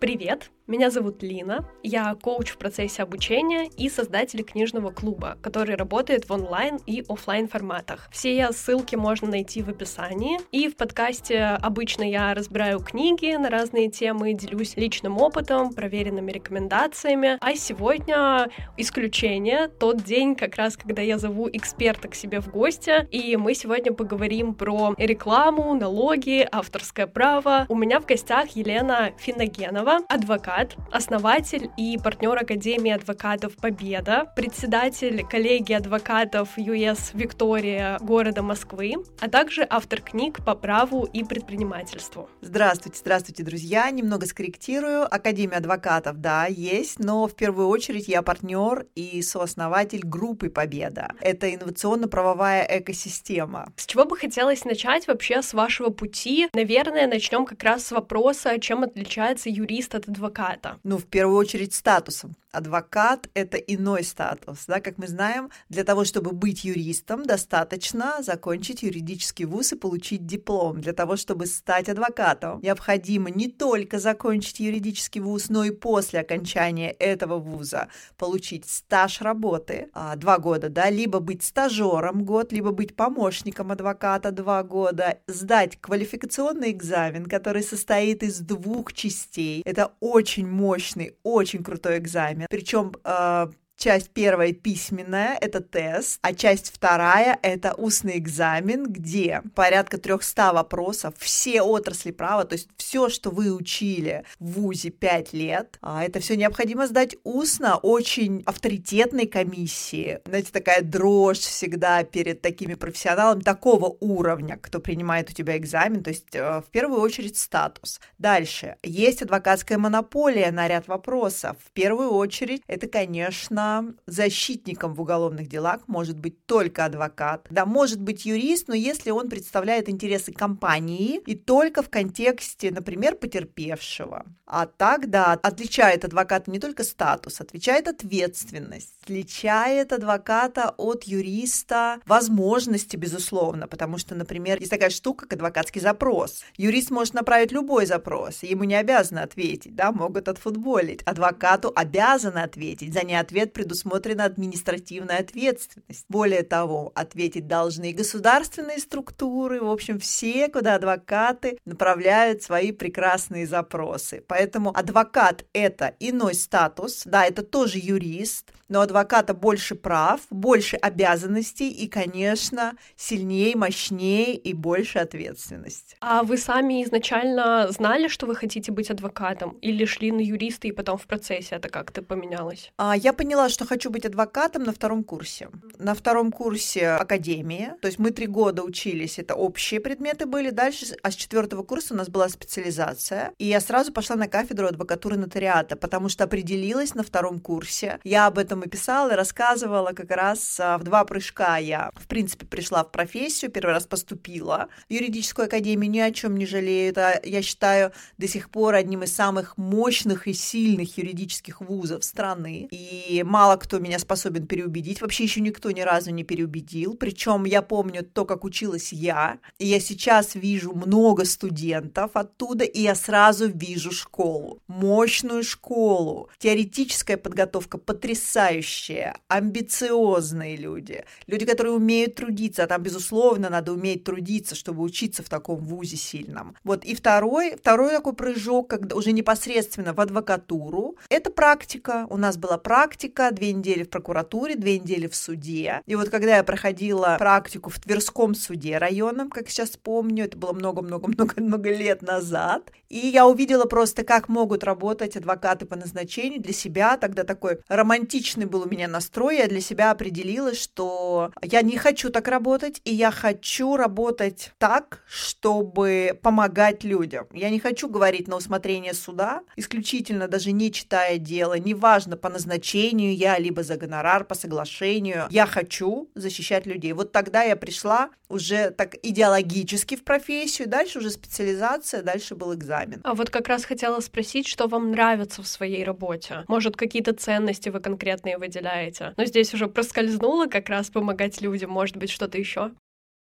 Привет, меня зовут Лина, я коуч в процессе обучения и создатель книжного клуба, который работает в онлайн и офлайн форматах. Все ссылки можно найти в описании. И в подкасте обычно я разбираю книги на разные темы, делюсь личным опытом, проверенными рекомендациями. А сегодня исключение, тот день, как раз когда я зову эксперта к себе в гости, и мы сегодня поговорим про рекламу, налоги, авторское право. У меня в гостях Елена Финогенова, Иванова, адвокат, основатель и партнер Академии адвокатов «Победа», председатель коллегии адвокатов ЮС «Виктория» города Москвы, а также автор книг по праву и предпринимательству. Здравствуйте, здравствуйте, друзья. Немного скорректирую. Академия адвокатов, да, есть, но в первую очередь я партнер и сооснователь группы «Победа». Это инновационно-правовая экосистема. С чего бы хотелось начать вообще с вашего пути? Наверное, начнем как раз с вопроса, чем отличается юрист юрист от адвоката? Ну, в первую очередь, статусом. Адвокат — это иной статус. Да? Как мы знаем, для того, чтобы быть юристом, достаточно закончить юридический вуз и получить диплом. Для того, чтобы стать адвокатом, необходимо не только закончить юридический вуз, но и после окончания этого вуза получить стаж работы а, два года, да, либо быть стажером год, либо быть помощником адвоката два года, сдать квалификационный экзамен, который состоит из двух частей. Это очень мощный, очень крутой экзамен. Причем э, Часть первая письменная — это тест, а часть вторая — это устный экзамен, где порядка 300 вопросов, все отрасли права, то есть все, что вы учили в ВУЗе 5 лет, а это все необходимо сдать устно очень авторитетной комиссии. Знаете, такая дрожь всегда перед такими профессионалами такого уровня, кто принимает у тебя экзамен, то есть э, в первую очередь статус. Дальше. Есть адвокатская монополия на ряд вопросов. В первую очередь это, конечно, защитником в уголовных делах может быть только адвокат. Да, может быть юрист, но если он представляет интересы компании и только в контексте, например, потерпевшего. А так, да, отличает адвоката не только статус, отличает ответственность, отличает адвоката от юриста возможности, безусловно, потому что, например, есть такая штука, как адвокатский запрос. Юрист может направить любой запрос, ему не обязаны ответить, да, могут отфутболить. Адвокату обязаны ответить, за неответ предусмотрена административная ответственность. Более того, ответить должны и государственные структуры, в общем, все, куда адвокаты направляют свои прекрасные запросы. Поэтому адвокат — это иной статус, да, это тоже юрист, но адвоката больше прав, больше обязанностей и, конечно, сильнее, мощнее и больше ответственности. А вы сами изначально знали, что вы хотите быть адвокатом? Или шли на юриста и потом в процессе это как-то поменялось? А, я поняла, что хочу быть адвокатом на втором курсе. На втором курсе академия, то есть мы три года учились, это общие предметы были, дальше, а с четвертого курса у нас была специализация, и я сразу пошла на кафедру адвокатуры нотариата, потому что определилась на втором курсе. Я об этом и писала, и рассказывала как раз а, в два прыжка я, в принципе, пришла в профессию, первый раз поступила в юридическую академию, ни о чем не жалею. Это, я считаю, до сих пор одним из самых мощных и сильных юридических вузов страны. И мало кто меня способен переубедить. Вообще еще никто ни разу не переубедил. Причем я помню то, как училась я. И я сейчас вижу много студентов оттуда, и я сразу вижу школу. Мощную школу. Теоретическая подготовка потрясающая амбициозные люди, люди, которые умеют трудиться, а там, безусловно, надо уметь трудиться, чтобы учиться в таком вузе сильном. Вот, и второй, второй такой прыжок, когда уже непосредственно в адвокатуру, это практика. У нас была практика, две недели в прокуратуре, две недели в суде. И вот когда я проходила практику в Тверском суде районном, как сейчас помню, это было много-много-много-много лет назад, и я увидела просто, как могут работать адвокаты по назначению для себя, тогда такой романтичный был у меня настрой, я для себя определила, что я не хочу так работать, и я хочу работать так, чтобы помогать людям. Я не хочу говорить на усмотрение суда, исключительно даже не читая дело, неважно по назначению я, либо за гонорар, по соглашению. Я хочу защищать людей. Вот тогда я пришла уже так идеологически в профессию, дальше уже специализация, дальше был экзамен. А вот как раз хотела спросить, что вам нравится в своей работе? Может, какие-то ценности вы конкретные выделяете? Но здесь уже проскользнуло как раз помогать людям, может быть, что-то еще?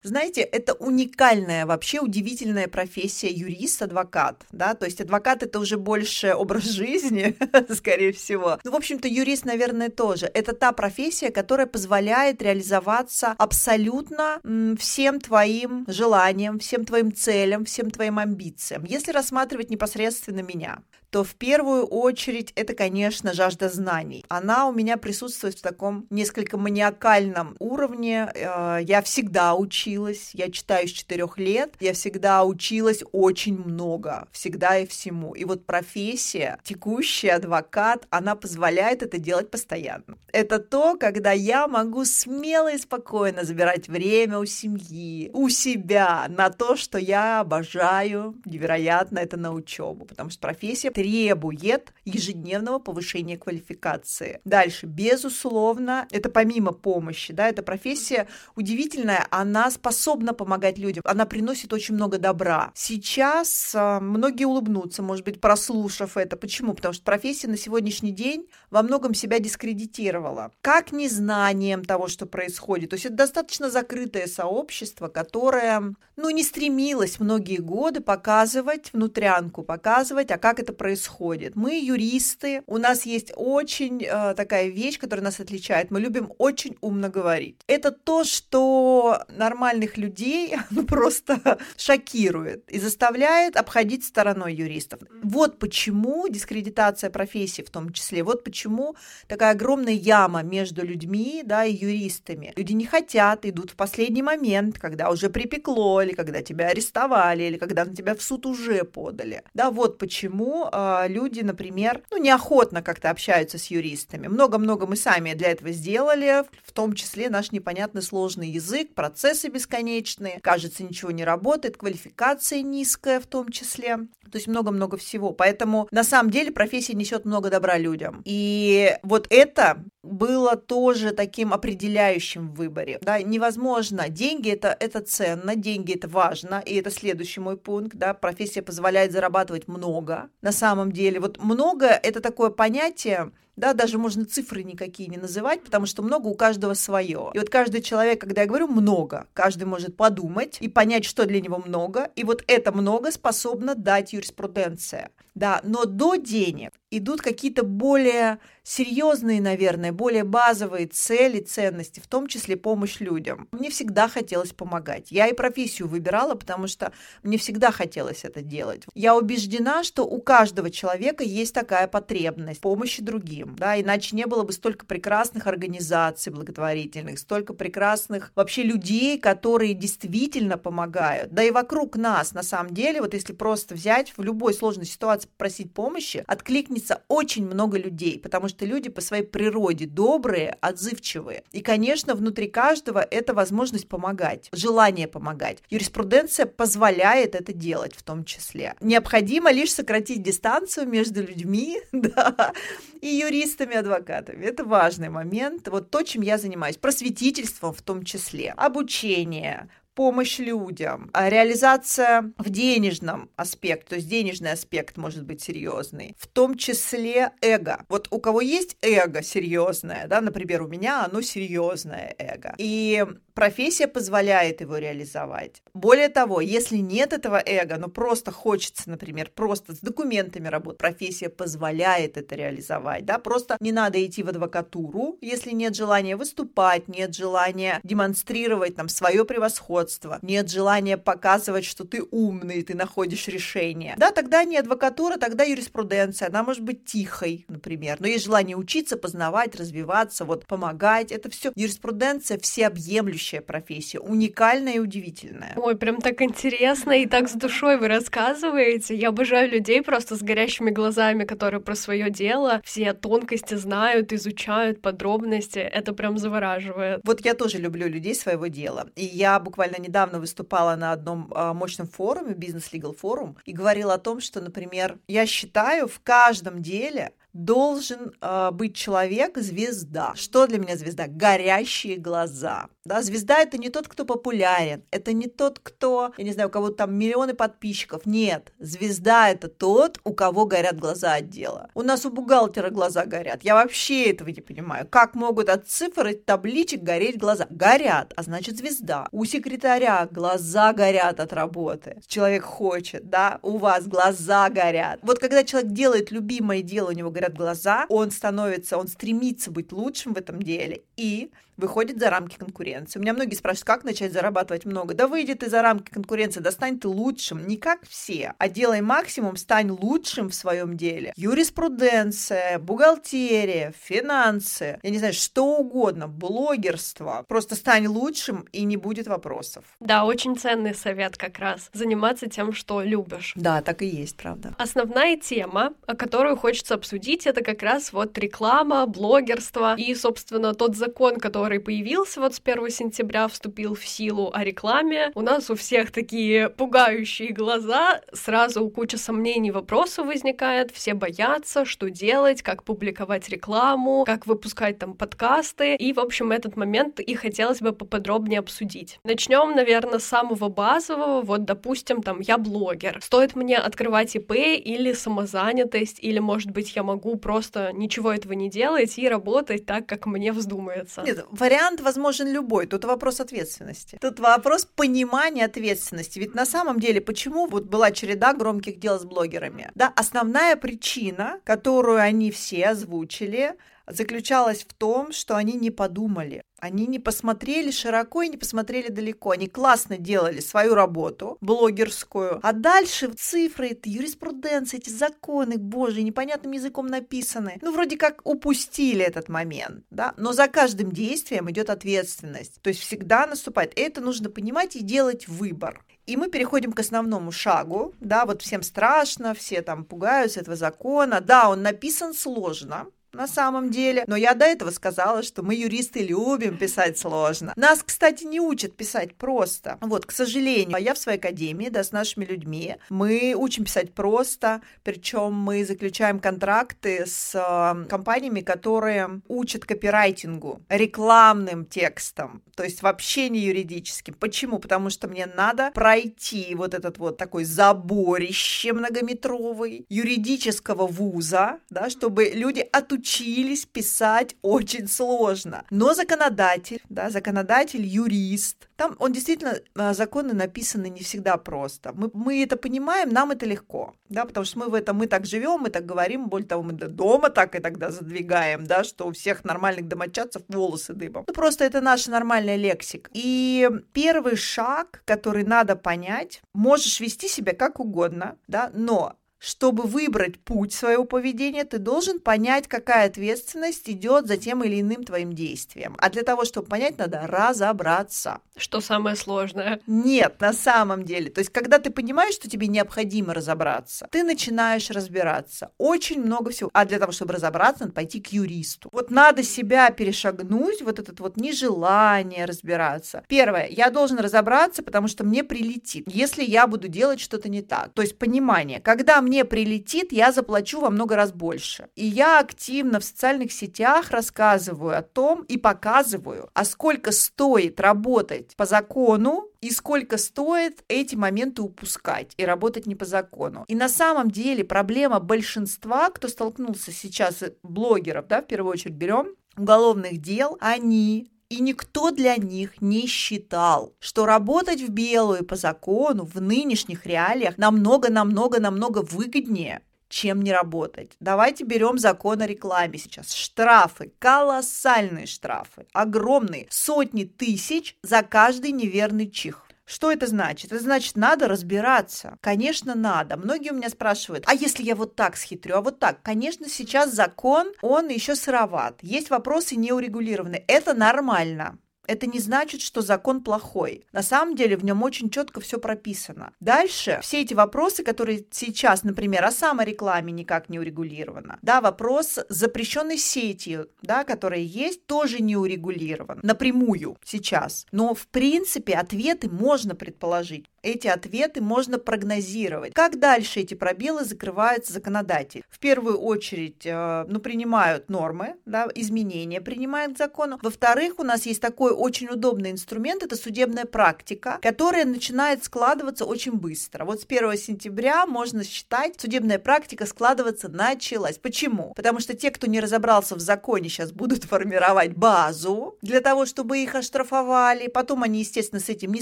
Знаете, это уникальная, вообще удивительная профессия юрист-адвокат, да, то есть адвокат это уже больше образ жизни, скорее всего. Ну, в общем-то, юрист, наверное, тоже. Это та профессия, которая позволяет реализоваться абсолютно всем твоим желаниям, всем твоим целям, всем твоим амбициям. Если рассматривать непосредственно меня, то в первую очередь это, конечно, жажда знаний. Она у меня присутствует в таком несколько маниакальном уровне. Э, я всегда училась, я читаю с четырех лет, я всегда училась очень много, всегда и всему. И вот профессия, текущий адвокат, она позволяет это делать постоянно. Это то, когда я могу смело и спокойно забирать время у семьи, у себя на то, что я обожаю, невероятно, это на учебу, потому что профессия требует ежедневного повышения квалификации. Дальше, безусловно, это помимо помощи, да, эта профессия удивительная, она способна помогать людям, она приносит очень много добра. Сейчас а, многие улыбнутся, может быть, прослушав это. Почему? Потому что профессия на сегодняшний день во многом себя дискредитировала. Как незнанием того, что происходит. То есть это достаточно закрытое сообщество, которое, ну, не стремилось многие годы показывать внутрянку, показывать, а как это происходит происходит. Мы юристы, у нас есть очень э, такая вещь, которая нас отличает. Мы любим очень умно говорить. Это то, что нормальных людей ну, просто шокирует и заставляет обходить стороной юристов. Вот почему дискредитация профессии в том числе, вот почему такая огромная яма между людьми да, и юристами. Люди не хотят, идут в последний момент, когда уже припекло, или когда тебя арестовали, или когда на тебя в суд уже подали. Да, вот почему а, люди, например, ну, неохотно как-то общаются с юристами. Много-много мы сами для этого сделали, в том числе наш непонятный сложный язык, процессы бесконечные, кажется, ничего не работает, квалификация низкая в том числе. То есть много-много всего. Поэтому на самом деле профессия несет много добра людям. И вот это было тоже таким определяющим в выборе. Да, невозможно. Деньги это, это ценно, деньги это важно, и это следующий мой пункт. Да, профессия позволяет зарабатывать много. На самом деле, вот много это такое понятие, да, даже можно цифры никакие не называть, потому что много у каждого свое. И вот каждый человек, когда я говорю много, каждый может подумать и понять, что для него много, и вот это много способно дать юриспруденция. Да, но до денег идут какие-то более серьезные, наверное, более базовые цели, ценности, в том числе помощь людям. Мне всегда хотелось помогать. Я и профессию выбирала, потому что мне всегда хотелось это делать. Я убеждена, что у каждого человека есть такая потребность помощи другим, да, иначе не было бы столько прекрасных организаций благотворительных, столько прекрасных вообще людей, которые действительно помогают. Да и вокруг нас, на самом деле, вот если просто взять в любой сложной ситуации попросить помощи, откликнется очень много людей, потому что люди по своей природе добрые, отзывчивые. И, конечно, внутри каждого это возможность помогать, желание помогать. Юриспруденция позволяет это делать в том числе. Необходимо лишь сократить дистанцию между людьми да, и юристами, адвокатами. Это важный момент. Вот то, чем я занимаюсь. Просветительством в том числе. Обучение, помощь людям, а реализация в денежном аспекте, то есть денежный аспект может быть серьезный, в том числе эго. Вот у кого есть эго серьезное, да, например, у меня оно серьезное эго. И профессия позволяет его реализовать. Более того, если нет этого эго, но просто хочется, например, просто с документами работать, профессия позволяет это реализовать, да, просто не надо идти в адвокатуру, если нет желания выступать, нет желания демонстрировать там свое превосходство, нет желания показывать, что ты умный, ты находишь решение. Да, тогда не адвокатура, тогда юриспруденция, она может быть тихой, например, но есть желание учиться, познавать, развиваться, вот помогать, это все юриспруденция всеобъемлющая профессия, уникальная и удивительная. Ой, прям так интересно и так с душой вы рассказываете. Я обожаю людей просто с горящими глазами, которые про свое дело все тонкости знают, изучают подробности. Это прям завораживает. Вот я тоже люблю людей своего дела. И я буквально недавно выступала на одном а, мощном форуме, бизнес-лигал форум, и говорила о том, что, например, я считаю, в каждом деле должен э, быть человек звезда. Что для меня звезда? Горящие глаза Да? Звезда — это не тот, кто популярен, это не тот, кто, я не знаю, у кого там миллионы подписчиков. Нет, звезда — это тот, у кого горят глаза от дела. У нас у бухгалтера глаза горят. Я вообще этого не понимаю. Как могут от цифр и табличек гореть глаза? Горят, а значит звезда. У секретаря глаза горят от работы. Человек хочет, да, у вас глаза горят. Вот когда человек делает любимое дело, у него горят глаза, он становится, он стремится быть лучшим в этом деле. И выходит за рамки конкуренции. У меня многие спрашивают, как начать зарабатывать много. Да выйди ты за рамки конкуренции, да стань ты лучшим. Не как все, а делай максимум, стань лучшим в своем деле. Юриспруденция, бухгалтерия, финансы, я не знаю, что угодно, блогерство. Просто стань лучшим, и не будет вопросов. Да, очень ценный совет как раз. Заниматься тем, что любишь. Да, так и есть, правда. Основная тема, которую хочется обсудить, это как раз вот реклама, блогерство и, собственно, тот закон, который который появился вот с 1 сентября, вступил в силу о рекламе. У нас у всех такие пугающие глаза, сразу куча сомнений, вопросов возникает, все боятся, что делать, как публиковать рекламу, как выпускать там подкасты. И, в общем, этот момент и хотелось бы поподробнее обсудить. Начнем, наверное, с самого базового. Вот, допустим, там, я блогер. Стоит мне открывать ИП или самозанятость, или, может быть, я могу просто ничего этого не делать и работать так, как мне вздумается. Нет, вариант возможен любой. Тут вопрос ответственности. Тут вопрос понимания ответственности. Ведь на самом деле, почему вот была череда громких дел с блогерами? Да, основная причина, которую они все озвучили, заключалась в том, что они не подумали. Они не посмотрели широко и не посмотрели далеко. Они классно делали свою работу, блогерскую. А дальше цифры, это юриспруденция, эти законы, боже, непонятным языком написаны. Ну, вроде как упустили этот момент, да. Но за каждым действием идет ответственность. То есть всегда наступает. Это нужно понимать и делать выбор. И мы переходим к основному шагу, да, вот всем страшно, все там пугаются этого закона. Да, он написан сложно, на самом деле. Но я до этого сказала, что мы, юристы, любим писать сложно. Нас, кстати, не учат писать просто. Вот, к сожалению, я в своей академии, да, с нашими людьми, мы учим писать просто, причем мы заключаем контракты с э, компаниями, которые учат копирайтингу, рекламным текстом, то есть вообще не юридическим. Почему? Потому что мне надо пройти вот этот вот такой заборище многометровый юридического вуза, да, чтобы люди отучились учились писать очень сложно. Но законодатель, да, законодатель, юрист, там он действительно, а, законы написаны не всегда просто. Мы, мы это понимаем, нам это легко, да, потому что мы в этом, мы так живем, мы так говорим, более того, мы дома так и тогда задвигаем, да, что у всех нормальных домочадцев волосы дыбом. Ну, просто это наша нормальная лексика. И первый шаг, который надо понять, можешь вести себя как угодно, да, но чтобы выбрать путь своего поведения, ты должен понять, какая ответственность идет за тем или иным твоим действием. А для того, чтобы понять, надо разобраться. Что самое сложное? Нет, на самом деле. То есть, когда ты понимаешь, что тебе необходимо разобраться, ты начинаешь разбираться. Очень много всего. А для того, чтобы разобраться, надо пойти к юристу. Вот надо себя перешагнуть, вот этот вот нежелание разбираться. Первое, я должен разобраться, потому что мне прилетит, если я буду делать что-то не так. То есть, понимание. Когда мне прилетит, я заплачу во много раз больше. И я активно в социальных сетях рассказываю о том и показываю, а сколько стоит работать по закону, и сколько стоит эти моменты упускать и работать не по закону. И на самом деле проблема большинства, кто столкнулся сейчас, блогеров, да, в первую очередь берем, уголовных дел, они и никто для них не считал, что работать в белую по закону в нынешних реалиях намного-намного-намного выгоднее, чем не работать. Давайте берем закон о рекламе сейчас. Штрафы, колоссальные штрафы, огромные, сотни тысяч за каждый неверный чих. Что это значит? Это значит, надо разбираться. Конечно, надо. Многие у меня спрашивают, а если я вот так схитрю, а вот так? Конечно, сейчас закон, он еще сыроват. Есть вопросы неурегулированные. Это нормально это не значит, что закон плохой. На самом деле в нем очень четко все прописано. Дальше все эти вопросы, которые сейчас, например, о саморекламе никак не урегулировано, да, вопрос запрещенной сети, да, которая есть, тоже не урегулирован напрямую сейчас. Но в принципе ответы можно предположить. Эти ответы можно прогнозировать. Как дальше эти пробелы закрывают законодатель? В первую очередь, э, ну, принимают нормы, да, изменения принимают к закону. Во-вторых, у нас есть такой очень удобный инструмент, это судебная практика, которая начинает складываться очень быстро. Вот с 1 сентября можно считать, судебная практика складываться началась. Почему? Потому что те, кто не разобрался в законе, сейчас будут формировать базу для того, чтобы их оштрафовали. Потом они, естественно, с этим не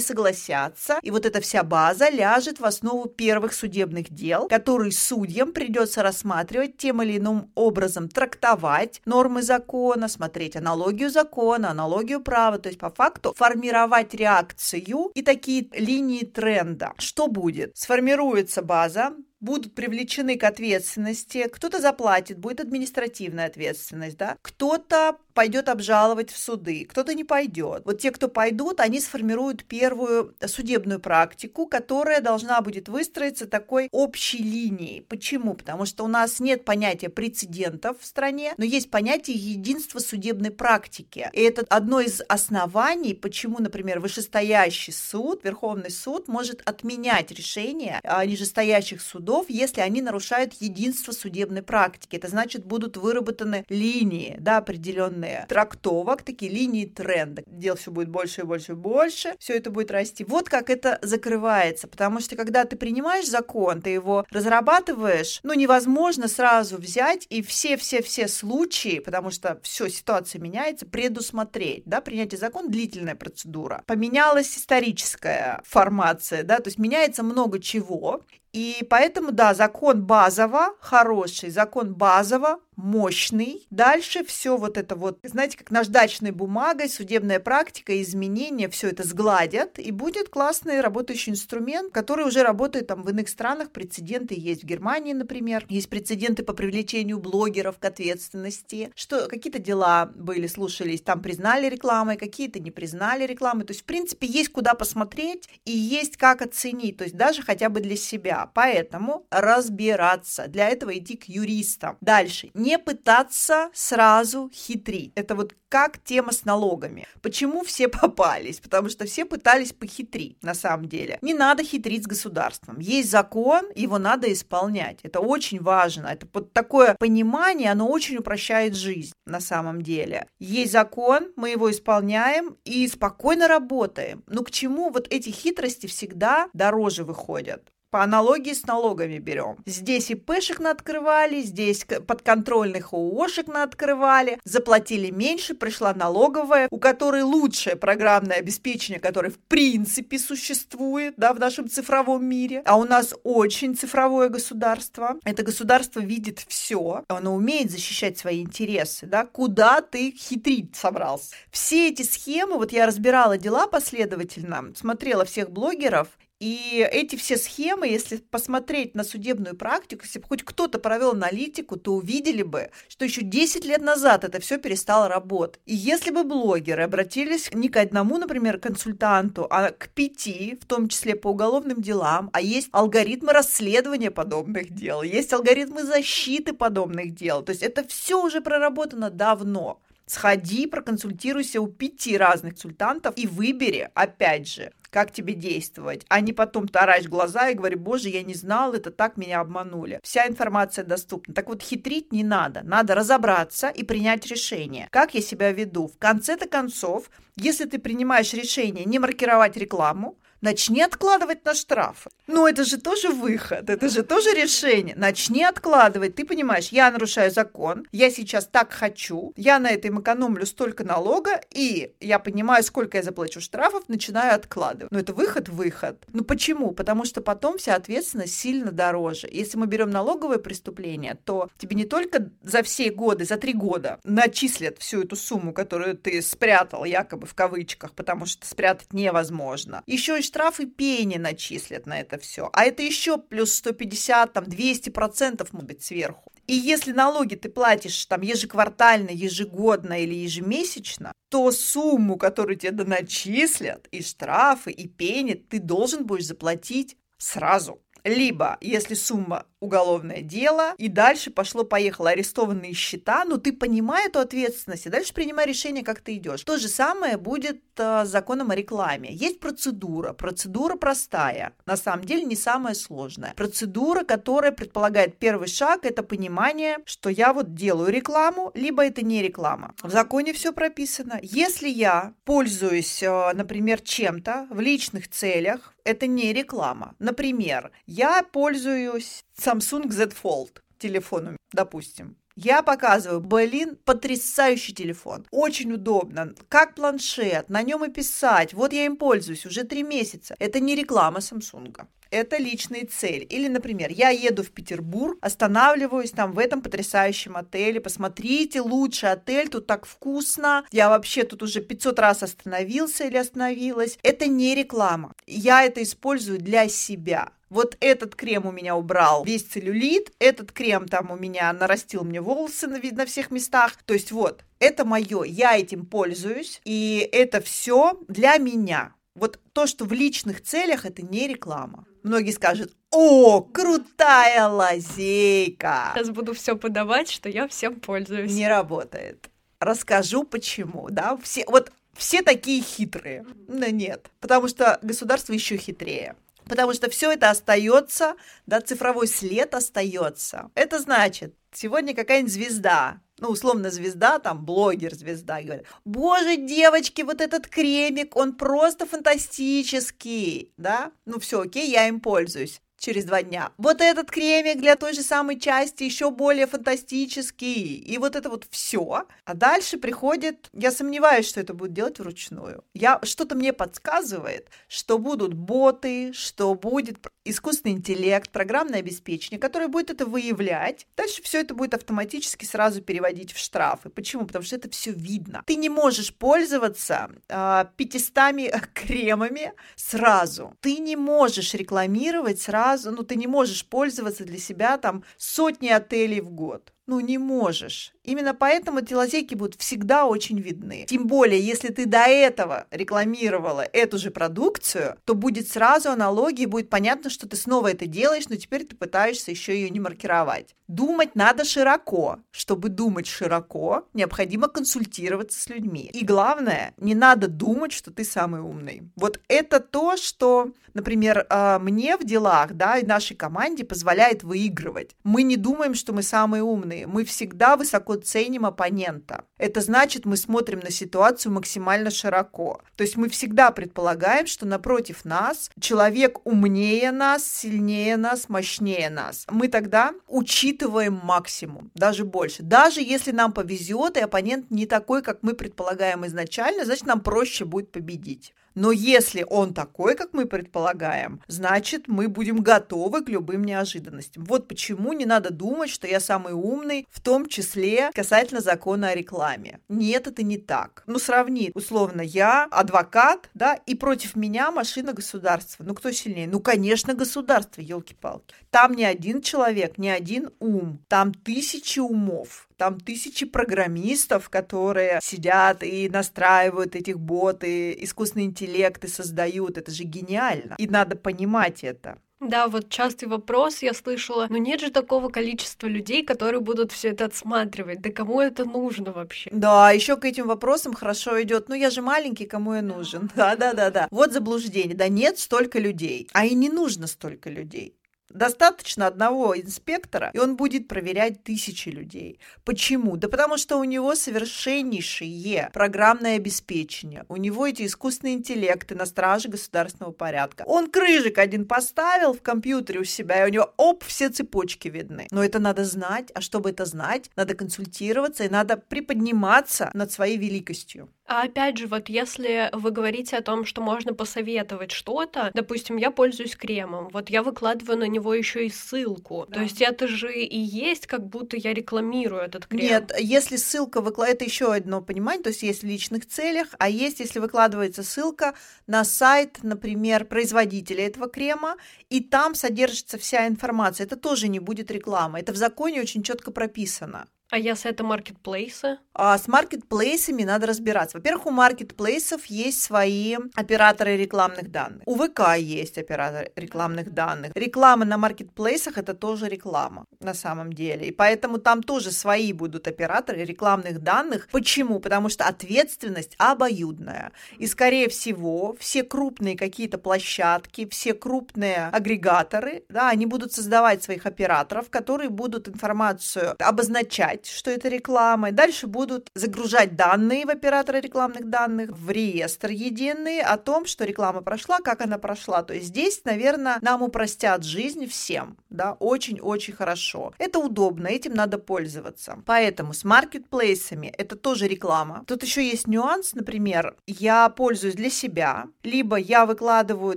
согласятся. И вот эта вся база ляжет в основу первых судебных дел, которые судьям придется рассматривать тем или иным образом, трактовать нормы закона, смотреть аналогию закона, аналогию права, то есть по факту формировать реакцию и такие линии тренда. Что будет? Сформируется база, будут привлечены к ответственности, кто-то заплатит, будет административная ответственность, да, кто-то пойдет обжаловать в суды, кто-то не пойдет. Вот те, кто пойдут, они сформируют первую судебную практику, которая должна будет выстроиться такой общей линией. Почему? Потому что у нас нет понятия прецедентов в стране, но есть понятие единства судебной практики. И это одно из оснований, почему, например, вышестоящий суд, Верховный суд может отменять решения нижестоящих судов, если они нарушают единство судебной практики. Это значит, будут выработаны линии, да, определенные трактовок, такие линии тренда. Дел все будет больше и больше и больше, все это будет расти. Вот как это закрывается, потому что когда ты принимаешь закон, ты его разрабатываешь, ну, невозможно сразу взять и все-все-все случаи, потому что все, ситуация меняется, предусмотреть, да, принятие закона длительная процедура. Поменялась историческая формация, да, то есть меняется много чего, и поэтому, да, закон базово хороший, закон базово мощный. Дальше все вот это вот, знаете, как наждачной бумагой, судебная практика, изменения, все это сгладят, и будет классный работающий инструмент, который уже работает там в иных странах. Прецеденты есть в Германии, например. Есть прецеденты по привлечению блогеров к ответственности. Что какие-то дела были, слушались, там признали рекламой, какие-то не признали рекламой. То есть, в принципе, есть куда посмотреть и есть как оценить, то есть даже хотя бы для себя. Поэтому разбираться. Для этого идти к юристам. Дальше не пытаться сразу хитрить. Это вот как тема с налогами. Почему все попались? Потому что все пытались похитрить на самом деле. Не надо хитрить с государством. Есть закон, его надо исполнять. Это очень важно. Это вот такое понимание, оно очень упрощает жизнь на самом деле. Есть закон, мы его исполняем и спокойно работаем. Но к чему вот эти хитрости всегда дороже выходят? По аналогии с налогами берем. Здесь ИПшек открывали, здесь подконтрольных ООшек открывали, заплатили меньше, пришла налоговая, у которой лучшее программное обеспечение, которое в принципе существует да, в нашем цифровом мире. А у нас очень цифровое государство. Это государство видит все, оно умеет защищать свои интересы. Да? Куда ты хитрить собрался? Все эти схемы, вот я разбирала дела последовательно, смотрела всех блогеров, и эти все схемы, если посмотреть на судебную практику, если бы хоть кто-то провел аналитику, то увидели бы, что еще 10 лет назад это все перестало работать. И если бы блогеры обратились не к одному, например, консультанту, а к пяти, в том числе по уголовным делам, а есть алгоритмы расследования подобных дел, есть алгоритмы защиты подобных дел, то есть это все уже проработано давно. Сходи, проконсультируйся у пяти разных консультантов и выбери, опять же, как тебе действовать, а не потом таращь глаза и говори, боже, я не знал, это так меня обманули. Вся информация доступна. Так вот, хитрить не надо. Надо разобраться и принять решение. Как я себя веду? В конце-то концов, если ты принимаешь решение не маркировать рекламу, Начни откладывать на штрафы. Ну, это же тоже выход, это же тоже решение. Начни откладывать. Ты понимаешь, я нарушаю закон, я сейчас так хочу, я на этом экономлю столько налога, и я понимаю, сколько я заплачу штрафов, начинаю откладывать. Но это выход, выход. Ну почему? Потому что потом вся ответственность сильно дороже. Если мы берем налоговое преступление, то тебе не только за все годы, за три года начислят всю эту сумму, которую ты спрятал, якобы в кавычках, потому что спрятать невозможно. Еще и штрафы пени начислят на это все. А это еще плюс 150, там 200 процентов, может быть, сверху. И если налоги ты платишь там ежеквартально, ежегодно или ежемесячно, то сумму, которую тебе начислят, и штрафы, и пени, ты должен будешь заплатить сразу. Либо, если сумма уголовное дело, и дальше пошло-поехало, арестованные счета, но ты понимаешь эту ответственность, и дальше принимай решение, как ты идешь. То же самое будет э, с законом о рекламе. Есть процедура, процедура простая, на самом деле не самая сложная. Процедура, которая предполагает первый шаг, это понимание, что я вот делаю рекламу, либо это не реклама. В законе все прописано. Если я пользуюсь, э, например, чем-то в личных целях, это не реклама. Например, я пользуюсь Samsung Z Fold телефоном, допустим. Я показываю, блин, потрясающий телефон. Очень удобно. Как планшет, на нем и писать. Вот я им пользуюсь уже три месяца. Это не реклама Samsung это личная цель. Или, например, я еду в Петербург, останавливаюсь там в этом потрясающем отеле, посмотрите, лучший отель, тут так вкусно, я вообще тут уже 500 раз остановился или остановилась. Это не реклама. Я это использую для себя. Вот этот крем у меня убрал весь целлюлит, этот крем там у меня нарастил мне волосы на, на всех местах. То есть вот, это мое, я этим пользуюсь, и это все для меня. Вот то, что в личных целях, это не реклама. Многие скажут, о, крутая лазейка. Сейчас буду все подавать, что я всем пользуюсь. Не работает. Расскажу почему, да? Все, вот все такие хитрые. Но нет, потому что государство еще хитрее. Потому что все это остается, да, цифровой след остается. Это значит, сегодня какая-нибудь звезда ну, условно, звезда, там, блогер-звезда, говорят, боже, девочки, вот этот кремик, он просто фантастический, да, ну, все, окей, я им пользуюсь через два дня. Вот этот кремик для той же самой части еще более фантастический. И вот это вот все. А дальше приходит, я сомневаюсь, что это будет делать вручную. Я, что-то мне подсказывает, что будут боты, что будет искусственный интеллект, программное обеспечение, которое будет это выявлять. Дальше все это будет автоматически сразу переводить в штрафы. Почему? Потому что это все видно. Ты не можешь пользоваться э, 500 кремами сразу. Ты не можешь рекламировать сразу, ну ты не можешь пользоваться для себя там сотни отелей в год. Ну, не можешь. Именно поэтому эти лазейки будут всегда очень видны. Тем более, если ты до этого рекламировала эту же продукцию, то будет сразу аналогия, будет понятно, что ты снова это делаешь, но теперь ты пытаешься еще ее не маркировать. Думать надо широко. Чтобы думать широко, необходимо консультироваться с людьми. И главное, не надо думать, что ты самый умный. Вот это то, что, например, а, мне в делах, да, и нашей команде позволяет выигрывать. Мы не думаем, что мы самые умные стороны, мы всегда высоко ценим оппонента. Это значит, мы смотрим на ситуацию максимально широко. То есть мы всегда предполагаем, что напротив нас человек умнее нас, сильнее нас, мощнее нас. Мы тогда учитываем максимум, даже больше. Даже если нам повезет, и оппонент не такой, как мы предполагаем изначально, значит, нам проще будет победить. Но если он такой, как мы предполагаем, значит, мы будем готовы к любым неожиданностям. Вот почему не надо думать, что я самый умный, в том числе касательно закона о рекламе. Нет, это не так. Ну, сравни, условно, я адвокат, да, и против меня машина государства. Ну, кто сильнее? Ну, конечно, государство, елки-палки. Там не один человек, не один ум, там тысячи умов там тысячи программистов, которые сидят и настраивают этих боты, искусственный интеллект и создают. Это же гениально. И надо понимать это. Да, вот частый вопрос я слышала, но нет же такого количества людей, которые будут все это отсматривать. Да кому это нужно вообще? Да, еще к этим вопросам хорошо идет. Ну я же маленький, кому я нужен? Да, да, да, да. Вот заблуждение. Да нет столько людей. А и не нужно столько людей. Достаточно одного инспектора, и он будет проверять тысячи людей. Почему? Да потому что у него совершеннейшее программное обеспечение. У него эти искусственные интеллекты на страже государственного порядка. Он крыжик один поставил в компьютере у себя, и у него, оп, все цепочки видны. Но это надо знать, а чтобы это знать, надо консультироваться и надо приподниматься над своей великостью. А опять же, вот если вы говорите о том, что можно посоветовать что-то, допустим, я пользуюсь кремом, вот я выкладываю на него еще и ссылку. Да. То есть это же и есть, как будто я рекламирую этот крем. Нет, если ссылка выкладывает, это еще одно понимание, то есть есть в личных целях, а есть, если выкладывается ссылка на сайт, например, производителя этого крема, и там содержится вся информация. Это тоже не будет реклама. Это в законе очень четко прописано. А если это маркетплейсы? А с маркетплейсами надо разбираться. Во-первых, у маркетплейсов есть свои операторы рекламных данных. У ВК есть оператор рекламных данных. Реклама на маркетплейсах это тоже реклама на самом деле. И поэтому там тоже свои будут операторы рекламных данных. Почему? Потому что ответственность обоюдная. И скорее всего, все крупные какие-то площадки, все крупные агрегаторы, да, они будут создавать своих операторов, которые будут информацию обозначать, что это реклама, дальше будут загружать данные в оператора рекламных данных, в реестр единый о том, что реклама прошла, как она прошла. То есть здесь, наверное, нам упростят жизнь всем, да, очень-очень хорошо. Это удобно, этим надо пользоваться. Поэтому с маркетплейсами это тоже реклама. Тут еще есть нюанс, например, я пользуюсь для себя, либо я выкладываю,